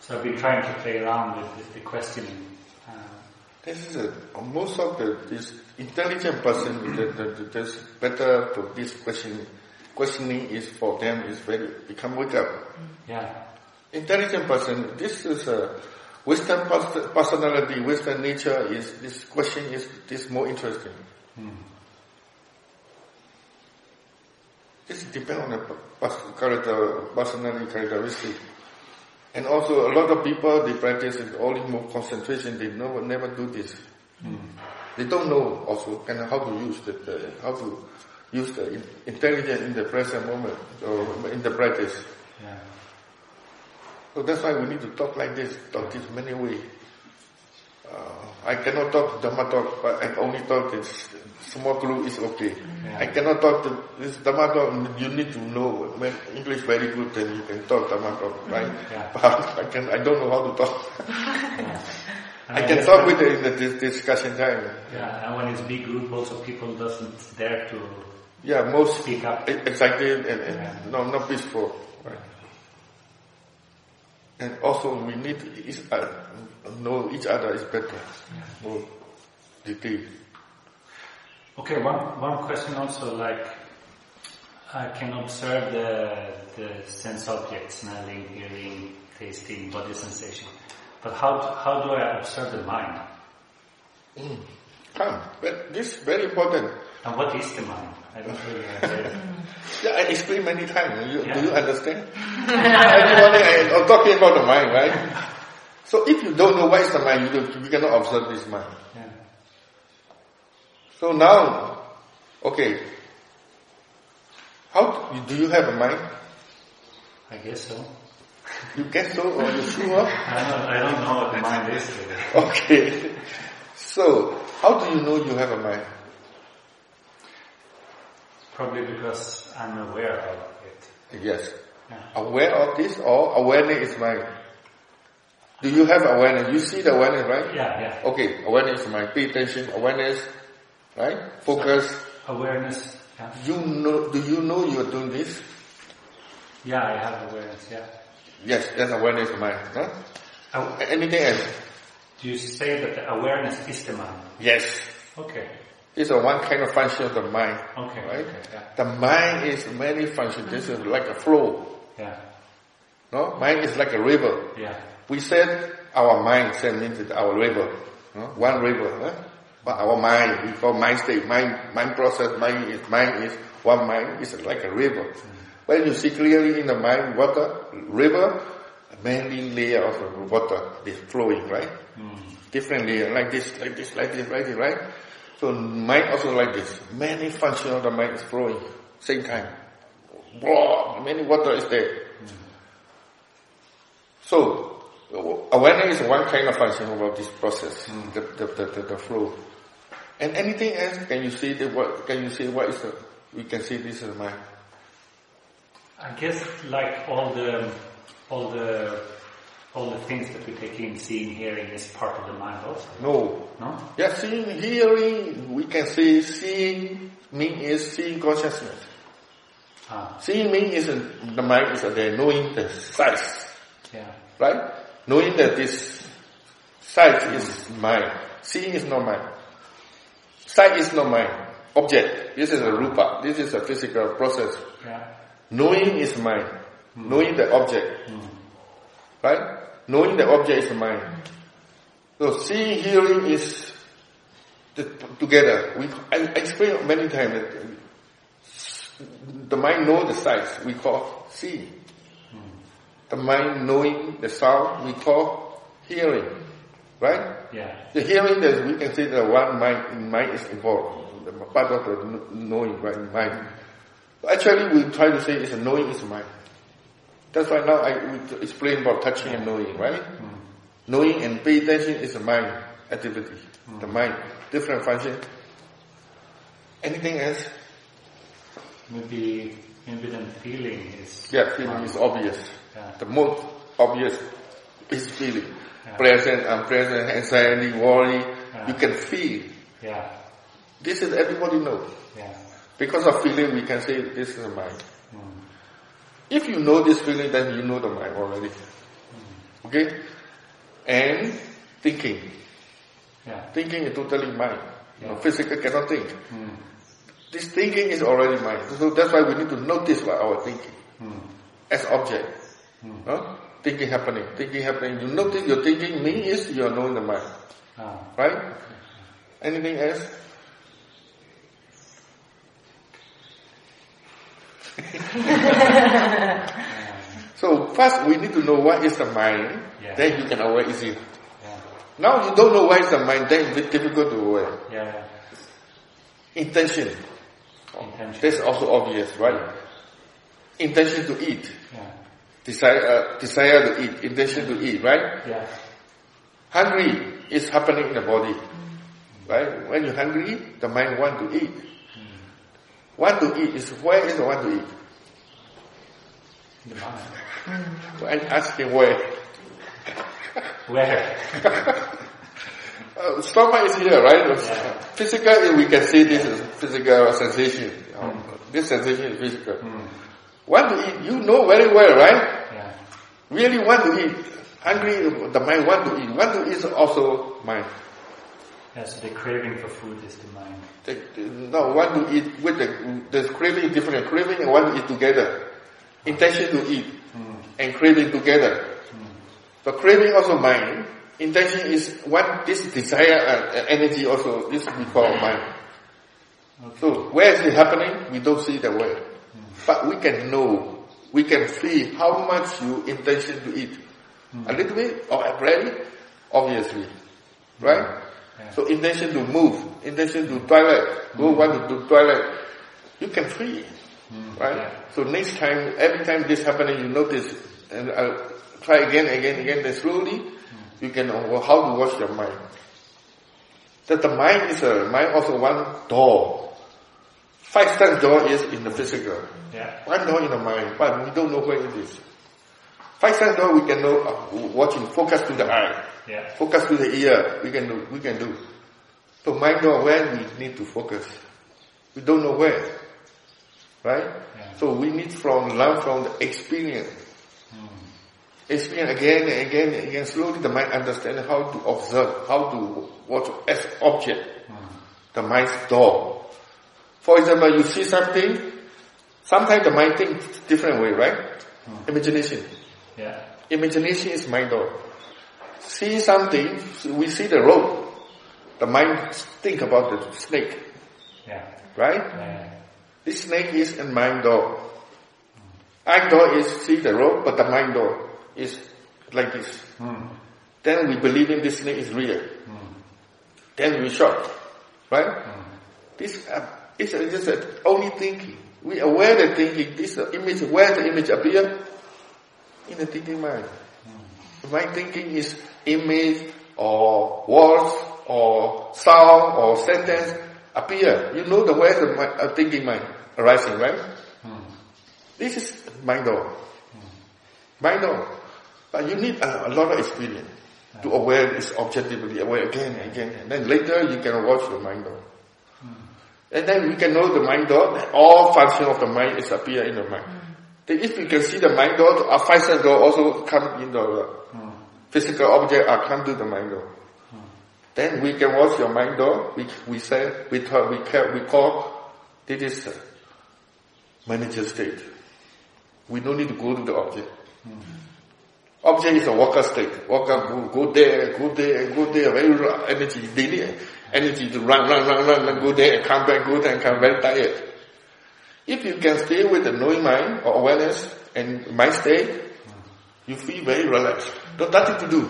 So I've been trying to play around with the, the questioning. Uh, this is a, most of the this intelligent person that, that, that's better for this question. Questioning is for them is very become wake up. Yeah. Intelligent person. This is a Western personality, Western nature is this question is this more interesting. Hmm. This depends on the character, personality characteristic. And also a lot of people, they practice it all in only more concentration, they never, never do this. Mm. They don't know also kind of how to use the, the how to use the intelligence in the present moment or in the practice. Yeah. So that's why we need to talk like this, talk this many ways. Uh, I cannot talk Dhamma talk, but I only talk this small group is okay. Yeah. I cannot talk to this Dhamma talk. You need to know when English very good, then you can talk Dhamma talk, right? Yeah. But I can I don't know how to talk. yeah. I can talk with it in the discussion time. Yeah, and when it's big group, also people doesn't dare to. Yeah, most speak up. Exactly, and, and yeah. no, not peaceful. Right. And also we need each, uh, know each other is better, yeah. more detail. Okay, one, one question also like I can observe the, the sense objects, smelling, hearing, tasting, body sensation. But how, how do I observe the mind? Mm. Come, but this is very important. And what is the mind? I don't really understand. yeah, I explained many times. You, yeah. Do you understand? I, am talking about the mind, right? So if you don't know what is the mind, you, you cannot observe this mind. Yeah. So now, okay, how do you have a mind? I guess so. You guess so, or you sure? I don't, I don't know what the mind is. Okay. So, how do you know you have a mind? Probably because I'm aware of it. Yes. Yeah. Aware of this or awareness is mind? Do you have awareness? You see the awareness, right? Yeah, yeah. Okay, awareness is mind. Pay attention, awareness, right? Focus. Awareness. Yeah. You know, do you know you are doing this? Yeah, I have awareness. Yeah. Yes, that's awareness of mind. Huh? Anything else? do you say that the awareness is the mind? Yes. Okay. It's a one kind of function of the mind. Okay. Right? Okay. Yeah. The mind is many functions. This is like a flow. Yeah. No? Mind is like a river. Yeah. We said our mind said means it's our river. No? One river. Huh? But our mind, we call mind state, mind, mind process, mind is, mind is, one mind is like a river. When you see clearly in the mind, water, river, many layer of water is flowing, right? Hmm. Different layer, like this, like this, like this, like this, right? So mind also like this. Many function of the mind is flowing, same time. Blah, many water is there. Hmm. So, awareness is one kind of function about this process, hmm. the, the, the, the, the flow. And anything else, can you see the, what, can you see what is the, we can see this is the mind. I guess like all the all the all the things that we take in, seeing, hearing, is part of the mind also. No. No. Yeah, seeing, hearing, we can say seeing mean is seeing consciousness. Ah. Seeing mean is the mind is there, knowing the size, Yeah. right? Knowing that this size is mind. Seeing is not mind. Sight is not mind. Object. This is a rupa. This is a physical process. Yeah. Knowing is mind. Knowing the object. Right? Knowing the object is mind. So seeing, hearing is the, together. We, I, I explained many times that the mind know the sights. we call seeing. The mind knowing the sound we call hearing. Right? Yeah. The hearing that we can say that one mind, mind is involved. The part of the knowing, right? Mind. Actually, we try to say is knowing is mind. That's why now I explain about touching and knowing, right? Hmm. Knowing and pay attention is a mind activity. The hmm. mind, different function. Anything else? Maybe maybe then feeling is Yeah, feeling is obvious. Yeah. The most obvious is feeling. Yeah. Present, unpresent, anxiety, worry. Yeah. You can feel. Yeah. This is everybody knows. Yeah. Because of feeling, we can say this is a mind. Mm. If you know this feeling, then you know the mind already. Okay? And thinking. Yeah. Thinking is totally mind. You know, physical cannot think. Mm. This thinking is already mind. So that's why we need to notice what our thinking Mm. as object. No? Thinking happening, thinking happening. You notice your thinking means you are knowing the mind. Ah. Right? Anything else? so first we need to know what is the mind, Yeah. then you can aware easier. Yeah. Now you don't know what is the mind, then it's difficult to aware. Yeah. Intention. Intention. That's also obvious, right? Intention to eat. Yeah. Desire, uh, desire to eat. Intention to eat, right? Yeah. Hungry is happening in the body. Right? When you're hungry, the mind want to eat. Want to eat is where is the want to eat? The mind. I'm asking where. Where? Uh, stomach is here, right? Yeah. Physical, we can see this is physical sensation. Um, This sensation is physical. Want to eat, you know very well, right? Yeah. Really want to eat. Hungry, the mind want to eat. Want to eat is also mind. Yeah. So the craving for food is the mind. The, the, no, want to eat with the, the craving is different. Craving and want to eat together. Intention to eat hmm. and craving together. Hmm. So craving also mind. Intention is what this desire uh, uh, energy also, this we call mind. So where is it happening? We don't see the way. Hmm. But we can know, we can feel how much you intention to eat. A little bit or a very obviously. Right? So intention to move, intention to toilet, go mm. want to do toilet, you can feel. Mm, right? Yeah. So next time, every time this happening, you notice, and I'll try again, again, again, then slowly, mm. you can know how to watch your mind. That the mind is a, mind also one door. Five sense door is in the physical. Yeah. One door in the mind, but we don't know where it is. Five sense door we can know, uh, watching, focus to the eye, Yeah. focus to the ear, we can do, we can do. So mind door, where we need to focus. We don't know where. Right? Yeah. So we need from, learn from the experience. Hmm. Experience again and again and again, slowly the mind understand how to observe, how to watch as object. Hmm. The mind's door. For example, you see something, sometimes the mind thinks different way, right? Hmm. Imagination. Yeah. Imagination is mind door. See something, we see the rope. The mind think about the snake, Yeah. right? Yeah. This snake is in mind door. Eye door is see the rope, but the mind door is like this. Mm. Then we believe in this snake is real. Then we shot, right? This uh, is just uh, only thinking. We aware the thinking. This uh, image, where the image appear in the thinking mind. My thinking is image or words or sound or sentence appear. You know the the mi- uh, thinking mind arising, right? This is mind door. Mind door. But you need a, a lot of experience to aware this objectively, aware again and again. And then later you can watch the mind door. And then we can know the mind door, all function of the mind is appear in the mind. Then if you can see the mind door, a uh, five sense door also come in the hmm. physical object are come to the mind door. Hmm. Then we can watch your mind door. We we say we talk, we call, we call this is a manager state. We don't need to go to the object. Hmm. Object is a worker state. Worker go, go there, go there, go there, very energy, daily energy to run, run, run, run, and go there come back, go there and come very tired. If you can stay with the knowing mind or awareness and mind state, you feel very relaxed. There's nothing to do.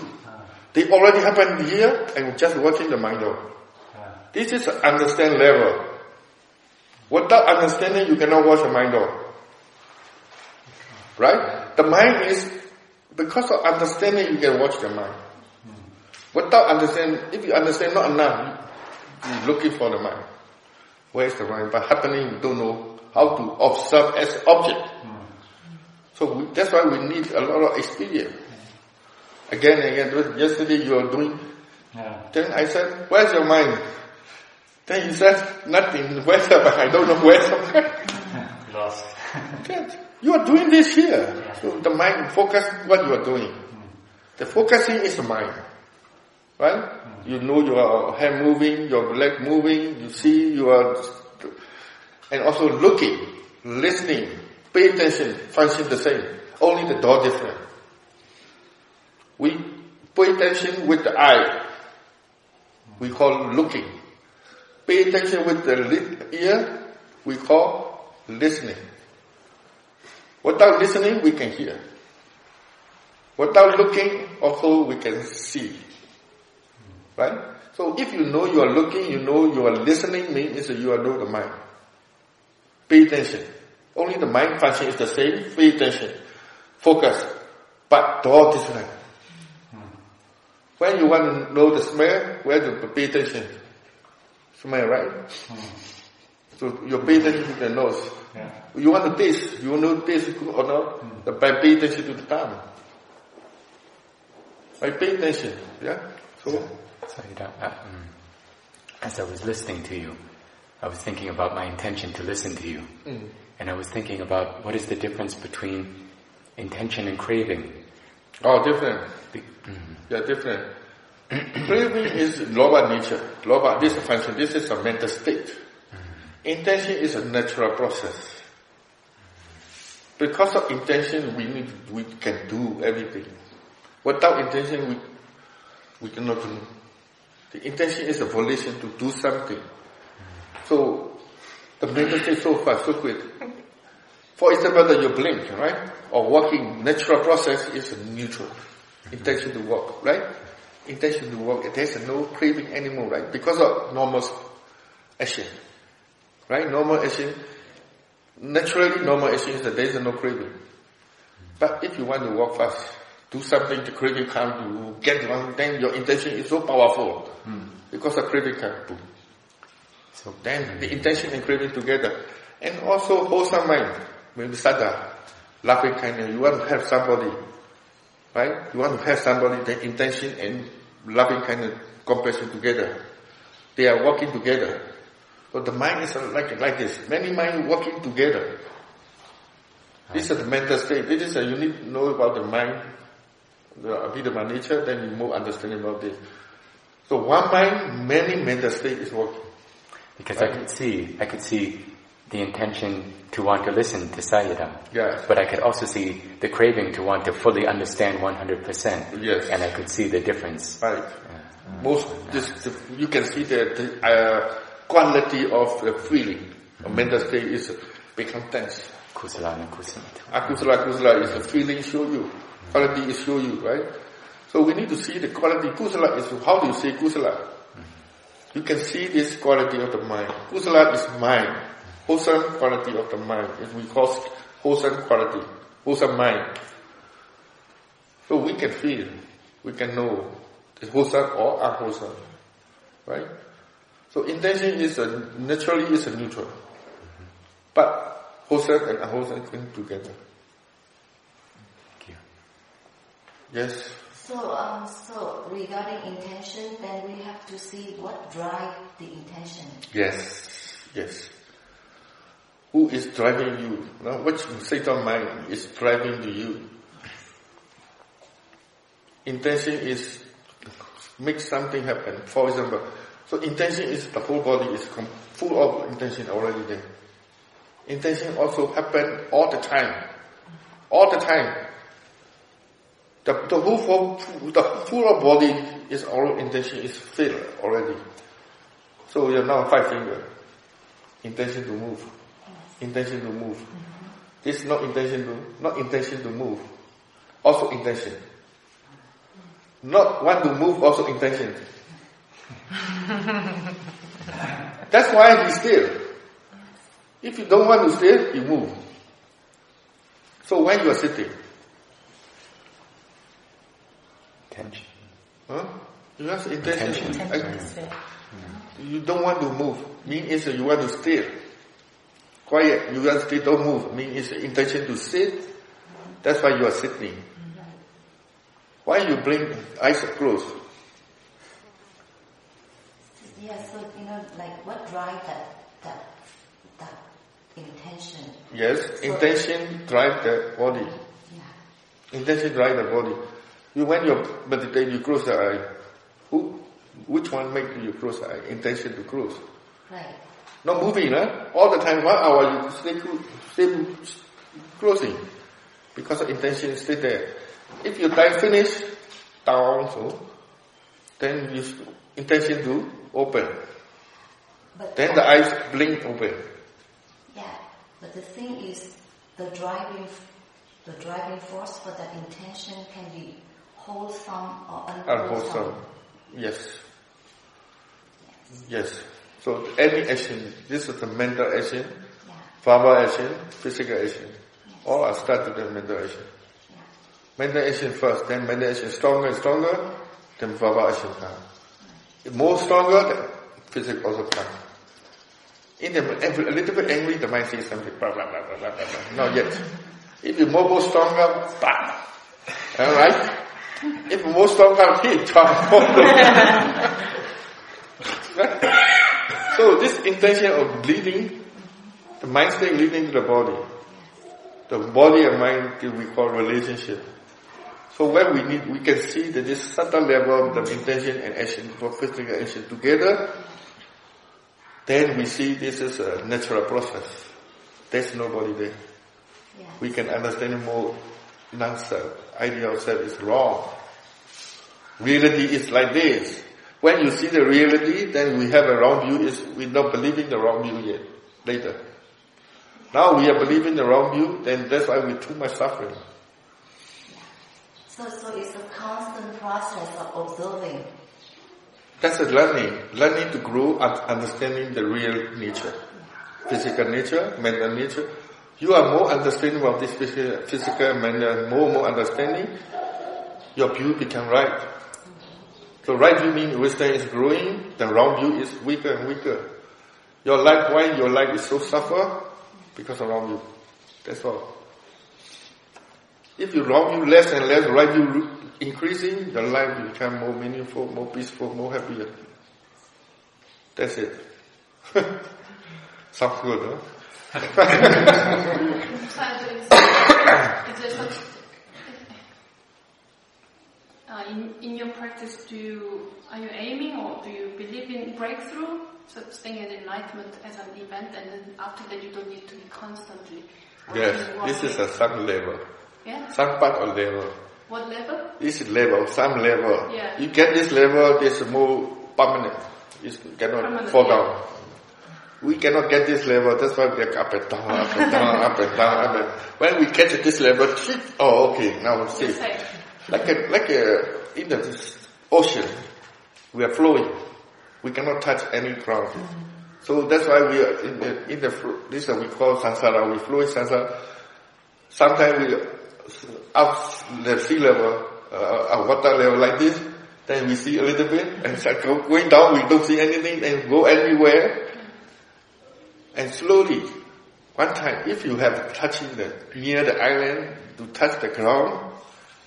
They already happened here and just watching the mind door. This is an understand level. Without understanding, you cannot watch the mind door. Right? The mind is, because of understanding, you can watch the mind. Without understanding, if you understand not enough, you're looking for the mind. Where's the mind? But happening, you don't know how to observe as object. So we, that's why we need a lot of experience. Again and again, yesterday you are doing, Yeah. then I said, where's your mind? Then he said, nothing, where's the mind? I don't know where's the mind. Lost. Good. You are doing this here. So the mind focus what you are doing. Hmm. The focusing is the mind. Right? Hmm. You know your hand moving, your leg moving, you see you are, and also looking, listening, pay attention, function the same. Only the door different. We pay attention with the eye. We call looking. Pay attention with the ear. We call listening. Without listening, we can hear. Without looking, also we can see. Right? So if you know you are looking, you know you are listening, means you are know the mind. Pay attention. Only the mind function is the same. Pay attention. Focus. But door different. When you want to know the smell, where to pay attention? Smell, right? So you pay attention to the nose. Yeah. You want to taste, you want to taste good or not, the by pay attention to the tongue. By pay attention, yeah? So. Uh, mm. as I was listening to you, I was thinking about my intention to listen to you. And I was thinking about what is the difference between intention and craving. oh, different. Be- mm. Yeah, different. Craving is by nature. By, this is a function, this is a mental state. Intention is a natural process. Because of intention, we need, we can do everything. Without intention, we, we cannot do. The intention is a volition to do something. The mental state so fast, so quick. For example, that you blink, right? Or walking, natural process is neutral. Intention to walk, right? Intention to walk, there's no craving anymore, right? Because of normal action. Right? Normal action, naturally normal action is that there is no craving. But if you want to walk fast, do something, the craving come to get one, then your intention is so powerful. Hmm. Because the craving come, boom. So Then the intention and craving together. And also wholesome mind. When we start the laughing kind of, you want to help somebody. right? You want to have somebody, the intention and loving kind of compassion together. They are working together. But the mind is like, like this. Many mind working together. This is the mental state. This is a, you need to know about the mind, the Abhidhamma nature, then you more understanding about this. So one mind, many mental state is working. Because right? I could see, I could see the intention to want to listen to Sayadaw. Yes. But I could also see the craving to want to fully understand 100%. Yes. And I could see the difference. Right. Yeah. Most, this, the, you can see the, the uh, quality of the feeling. A mental state is become tense. Kusala and kusala. Akusala, kusala is the feeling show you. Quality is show you, right? So we need to see the quality. Kusala is, how do you say kusala? You can see this quality of the mind. Kusala is mind wholesome quality of the mind. If we call it wholesome quality, wholesome mind. So we can feel, we can know it's wholesome or unwholesome. Right? So intention is a, naturally is a neutral. But wholesome and unwholesome come together. Yes? So, um, so regarding intention, then we have to see what drive the intention. Yes, yes who is driving you? No? Which Satan mind is driving to you? Intention is make something happen. For example, so intention is the whole body is full of intention already there. Intention also happen all the time. All the time. The, the whole full, the full body is all intention is filled already. So you're now five finger. Intention to move intention to move. Mm-hmm. This is not intention to, not intention to move. Also intention. Not want to move, also intention. That's why we still. If you don't want to stay, you move. So when you are sitting, Huh? You have intention. intention. I, you don't want to move. Mean is you want to stay quiet, you just don't move. I mean, it's intention to sit. That's why you are sitting. Why you bring eyes closed? Yeah, so you know, like what drive that that that intention? Yes, so intention drive the body. Yeah. Intention drive the body. You when you meditate, you close the eye. Who, which one makes you close the eye? Intention to close. Right. Not moving, huh? all the time, one hour you stay, stay closing because the intention stay there. If your time finish, down so, then you intention to open. But then the eyes blink open. Yeah, but the thing is, the driving, the driving force for that intention can be wholesome or unwholesome. Unwholesome, yes. Yes. yes. So any action, this is the mental action, yeah. verbal action, physical action. Yes. All are started with mental action. Yeah. Mental action first, then mental action stronger and stronger, then verbal action comes. Right. More stronger, then physical also comes. In the, a little bit angry, the mind says something, blah, blah, blah, blah, blah, blah. Not yet. If you're more, more stronger, blah. Alright? If you're more stronger, hit, So this intention of bleeding, the mind state leading to the body. The body and mind we call relationship. So when we need, we can see that this subtle level of the intention and action, for physical action together, then we see this is a natural process. There's nobody there. Yeah. We can understand more non-self. Idea of self is wrong. Reality is like this. When you see the reality, then we have a wrong view. Is we not believing the wrong view yet. Later. Now we are believing the wrong view, then that's why we too much suffering. So, so it's a constant process of observing. That's a learning. Learning to grow and understanding the real nature. Physical nature, mental nature. You are more understanding of this physical, mental, more and more understanding, your view become right. So right view means wisdom is growing, the wrong view is weaker and weaker. Your life, why your life is so suffer? Because of wrong view. That's all. If you wrong view less and less, right view increasing, your life will become more meaningful, more peaceful, more happier. That's it. Sounds good, huh? Uh, in, in your practice, do you, are you aiming or do you believe in breakthrough, such thing as enlightenment as an event, and then after that you don't need to be constantly? Yes, this is a some level. Yeah. Some part of level. What level? This level, some level. Yeah. You get this level, this more permanent. It cannot Permanent, fall yeah. We cannot get this level, that's why we are up and down, up and down, up and down, up and When we catch this level, oh okay, now we see. Like a, like a, in the ocean, we are flowing. We cannot touch any ground. So that's why we are in the, in the, this is what we call samsara, we flow in samsara. Sometimes we, up the sea level, uh, uh, water level like this, then we see a little bit, and start going down, we don't see anything, and go anywhere. And slowly, one time, if you have touching the, near the island, to touch the ground,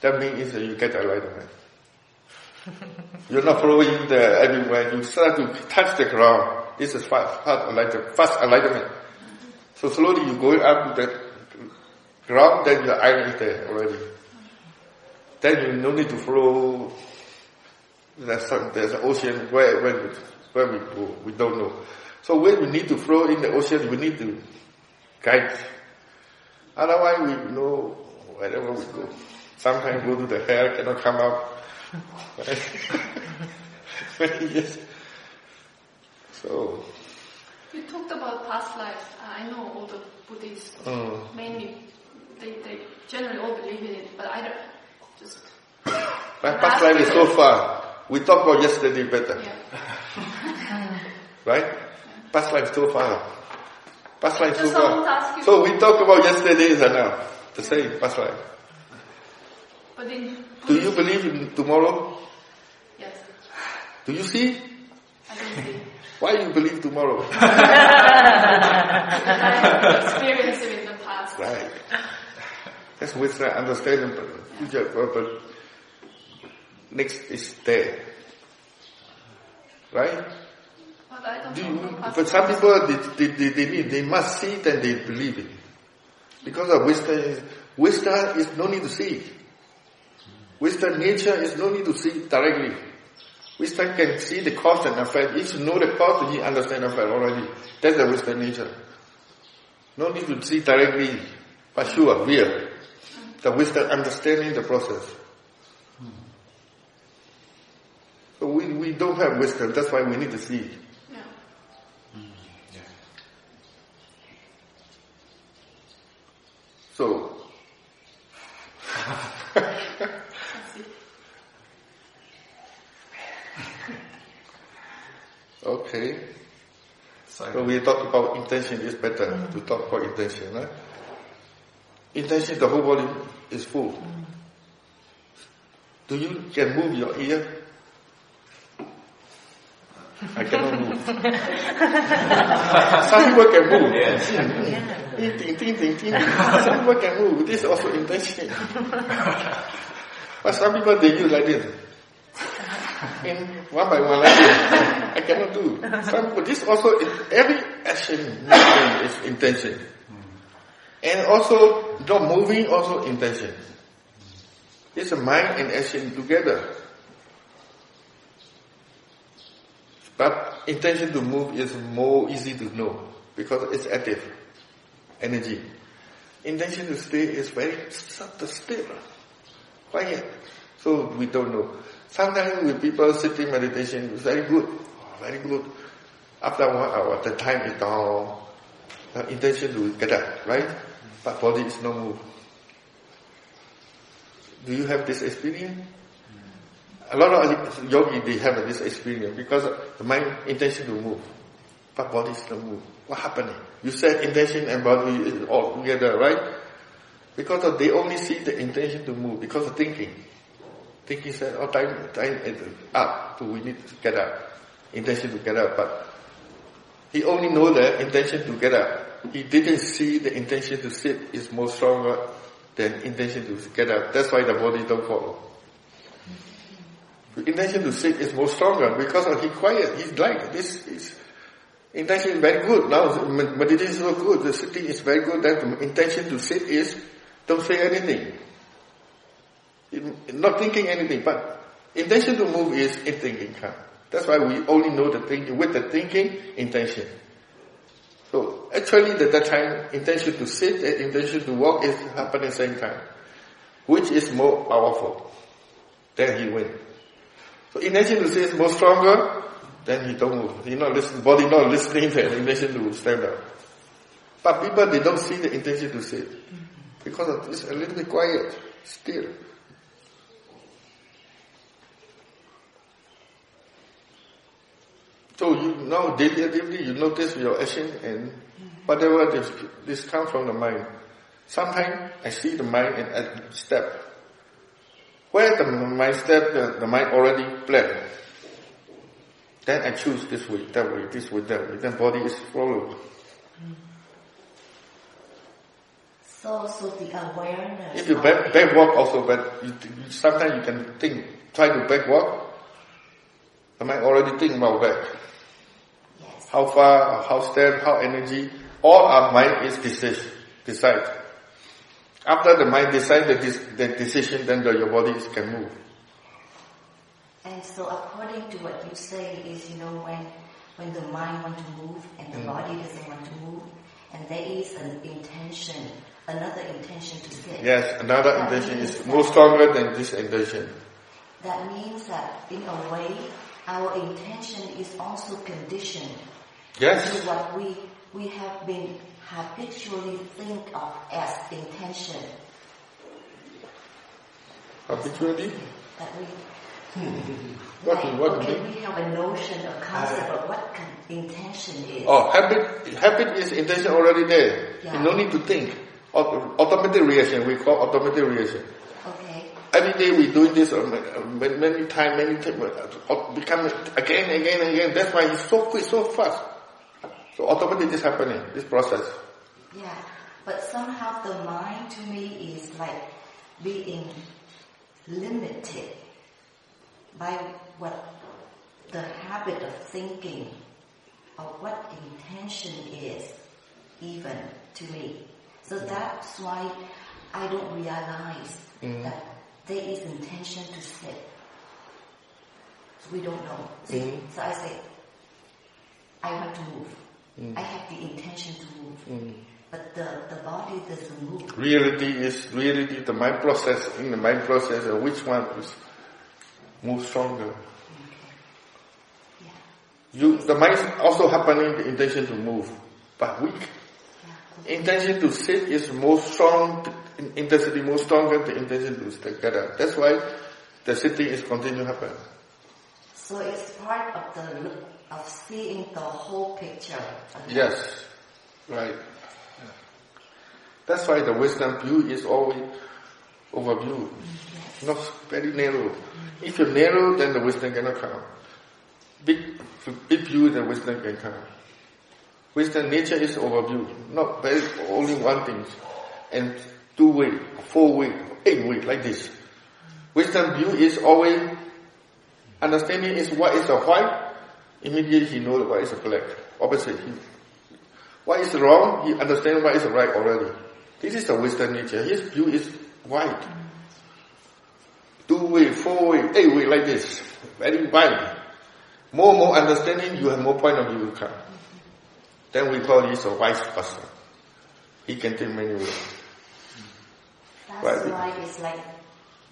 that means that you get enlightenment. You're not flowing there everywhere. You start to touch the ground. This is fast, fast enlightenment. Fast enlightenment. So slowly you going up to the ground, then your island is there already. Then you no need to flow. There's some, there's an ocean where where where we go. We don't know. So when we need to flow in the ocean, we need to guide. Otherwise, we know wherever we go. Sometimes go to the hair cannot come out. yes. So, you talked about past lives. I know all the Buddhists, Mm. mainly, they, they generally all believe in it, but I don't, just, my past life is so far. We talk about yesterday better, yeah. right? Past life so far. Past life so far. So we talk about yesterday and now. The same past life. but in Do you believe in tomorrow? Yes, Do you see? I don't see. Why you believe tomorrow? I experienced it in the past. Right. That's with wisdom, understanding future purpose. Next is there. Right? I don't know you, the but some people, they, they, they, need, they must see it and they believe it. Because of wisdom, is, wisdom is no need to see it. Wisdom nature is no need to see it directly. Wisdom can see the cause and effect. If you know the cause, you understand the effect already. That's the wisdom nature. No need to see directly, but sure, real. The wisdom understanding the process. So we, we don't have wisdom, that's why we need to see it. Yeah. So, I see. Okay. So, So we talk about intention is better to talk about intention, right? Intention, the whole body is full. Mm. Do you can move your ear? I cannot move. Some people can move. Ting, ting, ting, ting, ting. Some people can move. This is also intention. but some people they use like this. In one by one like. I cannot do. Some this also every action is intention. And also the moving also intention. It's a mind and action together. But intention to move is more easy to know because it's active energy. Intention to stay is very subtle, still, quiet. So we don't know. Sometimes with people sitting meditation, very good, very good. After one hour, the time is down. The intention to get up, right? But body is no move. Do you have this experience? A lot of yogi they have this experience because the mind intention to move, but body is no move. What happening? You said intention and body is all together, right? Because they only see the intention to move because of thinking. Thinking said, "Oh, time, time is up, so we need to get up." Intention to get up, but he only know the intention to get up. He didn't see the intention to sit is more stronger than intention to get up. That's why the body don't follow. The intention to sit is more stronger because he quiet. He's like this. Is, intention is very good. Now meditation is so good. The sitting is very good. Then intention to sit is don't say anything. Not thinking anything, but intention to move is in thinking. That's why we only know the thinking with the thinking intention. So actually, at that time, intention to sit and intention to walk is happening at the same time. Which is more powerful? Then he win. So intention to sit is more stronger, then he don't move. He not listen, body not listening, then intention to stand up. But people, they don't see the intention to sit. Because it's a little bit quiet, still. So you know daily activity, you notice your action and whatever this, this comes from the mind. Sometimes I see the mind and I step. Where the mind step, the, the mind already planned. Then I choose this way, that way, this way, that way. Then body is followed. So, so the awareness. If you back, back walk also, but you, you, sometimes you can think, try to back walk. The mind already think about back how far, how step, how energy, all our mind is decision, decide. After the mind decides the, the decision, then the, your body can move. And so according to what you say is, you know, when, when the mind wants to move and the mm. body doesn't want to move, and there is an intention, another intention to sit. Yes, another that intention is more stronger than this intention. That means that in a way, our intention is also conditioned Yes. To what we, we have been habitually think of as intention. Habitually? That we what, like, what okay, we have a notion, a concept of what intention is. Oh, habit, habit is intention already there. Yeah. You no need to think. Automatic reaction, we call automatic reaction. Okay. Every day we doing this uh, many, many times, many times, uh, become again, again, again. That's why it's so quick, so fast. So automatically this happening, this process. Yeah, but somehow the mind to me is like being limited by what the habit of thinking of what intention is even to me. So that's why I don't realize mm. that there is intention to sit. We don't know. mm. So I say, I want to move. Mm. I have the intention to move. Mm. But the, the body doesn't move. Reality is reality, the mind process, in the mind process, uh, which one is more stronger? Yeah. You, the mind also happening the intention to move, but weak. Yeah. Intention to sit is more strong, intensity more stronger than the intention to stay together. That's why the sitting is continue to happen. So it's part of the of seeing the whole picture. Yes, right. That's why the wisdom view is always overview, yes. not very narrow. Mm-hmm. If you're narrow, then the wisdom cannot come. Big, big view, the wisdom can come. Wisdom nature is overview, not very only one thing, and two way, four way, eight way, like this. Wisdom view is always understanding is what is the white, Immediately he knows what is black. Opposite. He, what is wrong, he understands what is right already. This is the wisdom nature. His view is wide. Two way, four way, eight way like this. Very wide. More more understanding, you have more point of view come. Then we call this a wise person. He can take many ways. That's why it's like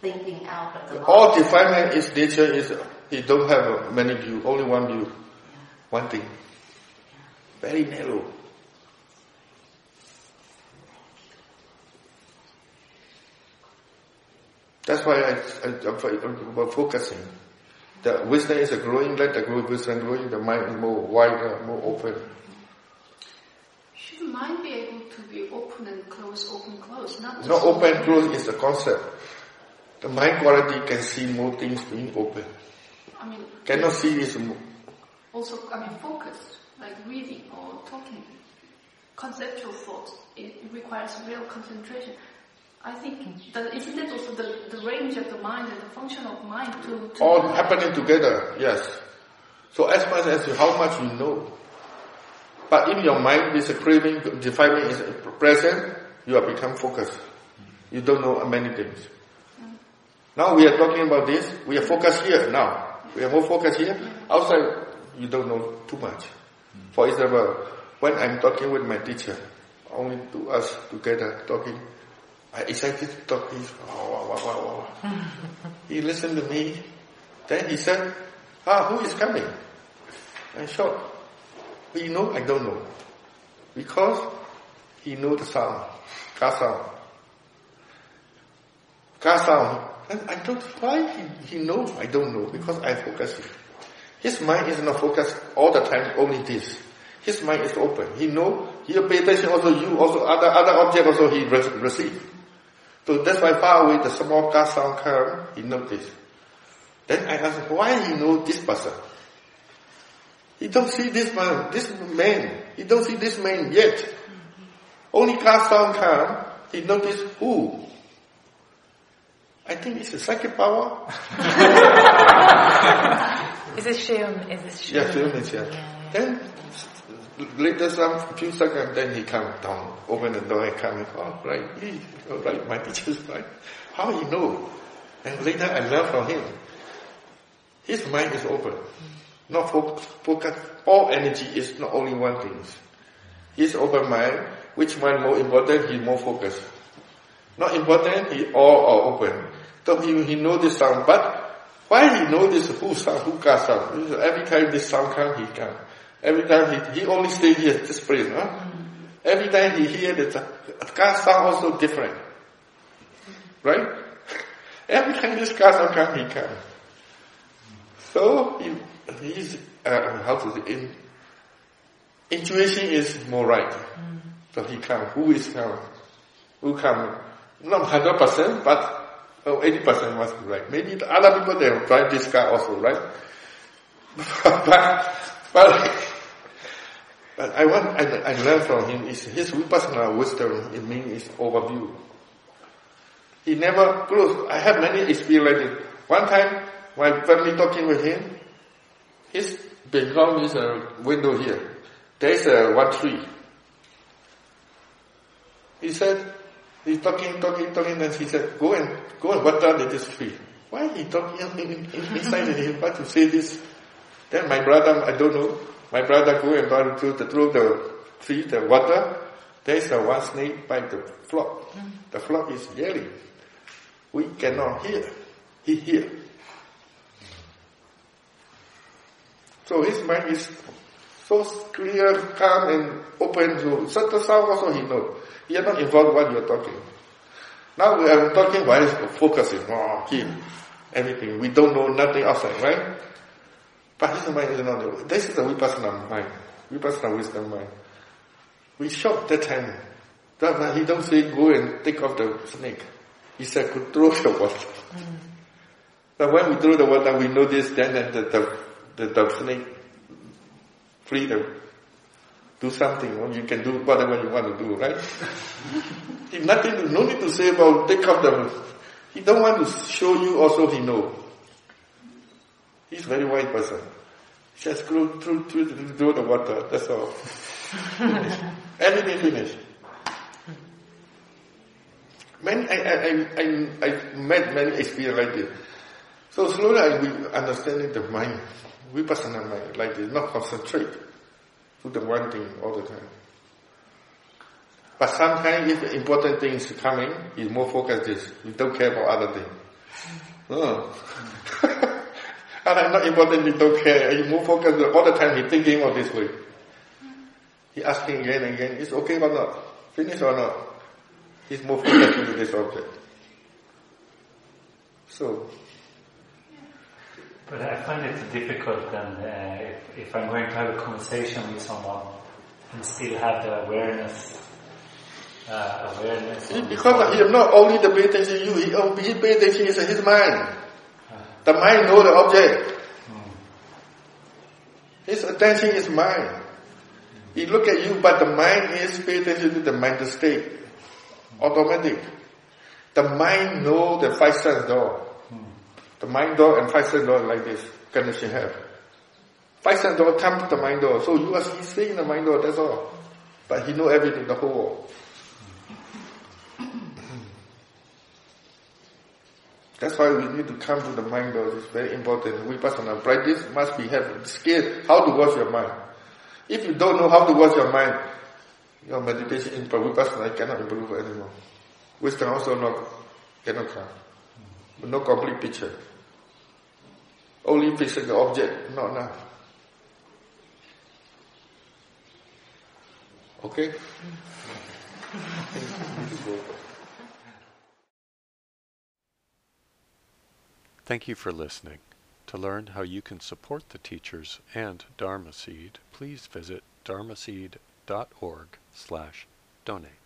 thinking out of the All defilement is nature is he don't have many view, only one view. One thing. Very narrow. That's why I, I, am focusing. The wisdom is a growing, let the wisdom growing, the mind is more wider, more open. Should mind be able to be open and close, open, close? Not, not open, close is the concept. The mind quality can see more things being open. I mean, cannot see is also, I mean, focus, like reading or talking, conceptual thoughts, it requires real concentration. I think that isn't it also the, the range of the mind and the function of mind to, to All happening together, yes. So as much as you, how much you know. But if your mind is craving, defining is present, you have become focused. You don't know many things. Mm. Now we are talking about this, we are focused here now. We are more focused here. Mm. Outside, you don't know too much. For example, when I'm talking with my teacher, only to us together talking, I excited to talk. He's, oh, wow, wow, wow. he listened to me. Then he said, ah, who is coming? I'm shocked. He know, I don't know. Because he know the sound, car sound. Car sound. And I don't, why he, he know? I don't know. Because I focus it. His mind is not focused all the time, only this. His mind is open. He know, he pay attention also you, also other, other object also he receive. So that's why far away the small car sound come, he notice. Then I ask why he know this person? He don't see this man, this man. He don't see this man yet. Only car sound come, he notice who? I think it's a psychic power. is it Shion? Is it Shion? Yeah, Shion is yeah. yeah. Then later some few seconds, then he come down, open the door and come and oh right, he, oh, right, my teacher's right. How he know? And later I learn from him. His mind is open. Not focus. All energy is not only one thing. His open mind, which one more important, he more focused. Not important, he all are open. So he, he know this sound, but why he know this who sound, who got sound? Every time this sound come, he come. Every time he, he only stay here, this place, huh? Every time he hear the car sound also different. Right? Every time this car sound come, he come. So he, he's, uh, how to say, in, intuition is more right. So he come. Who is come? Who come? Not hundred percent, but oh, 80% must be right. Maybe the other people they will drive this car also, right? but, but, but I want, I, I learned from him is his vipassana wisdom, it means is overview. He never closed. I have many experiences. One time, my family talking with him, his background is a window here. There is a one tree. He said, he's talking, talking, talking, and he said, go and, go and water this tree. Why he talking inside him, why to say this? Then my brother, I don't know, my brother go and run through the, through the tree, the water. There is a one snake by the flock. The flock is yelling. We cannot hear. He hear. So his mind is so clear, calm and open to subtle sound also he knows. Is not involved what you are talking. Now we are talking while focusing, oh, him, everything. We don't know nothing outside, right? But mind is not there. This is the vipassana mind, vipassana wisdom mind. We shocked that time. That he don't say go and take off the snake. He said throw the water. Mm. But when we throw the water, we notice then that the, the, the, the snake freedom. Do something, well, you can do whatever you want to do, right? he nothing, no need to say about take off the, he don't want to show you also he know. He's very wise person. Just go through, through, through the water, that's all. Everything finished. Many, I, I, I, I, met many experiences like this. So slowly I will understanding the mind, vipassana mind, like this, not concentrate to the one thing all the time. But sometimes if the important things coming, it's more focused this. You don't care about other things. Mm-hmm. Oh. No. and I'm not important, you don't care. You more focused all the time, he's thinking of this way. He asking again and again, it's okay or not? Finish or not? He's more focused into this object. So, but I find it difficult then uh, if, if I'm going to have a conversation with someone and still have the awareness. Uh, awareness because he not only the pay attention to you, he, he pay attention to his mind. The mind know the object. Hmm. His attention is mind. He look at you, but the mind is pay attention to the mental state. Automatic. The mind know the five sense door. The mind door and five sense door like this. Ganesha have. Five sense door come to the mind door. So you are seeing the mind door, that's all. But he know everything, the whole world. That's why we need to come to the mind door. It's very important. We Vipassana practice must be have skill how to watch your mind. If you don't know how to watch your mind, your meditation in Vipassana cannot improve anymore. Wisdom also not cannot come. No complete picture. Only physical object, not enough. Okay? Thank you for listening. To learn how you can support the teachers and Dharma Seed, please visit dharmaseed.org slash donate.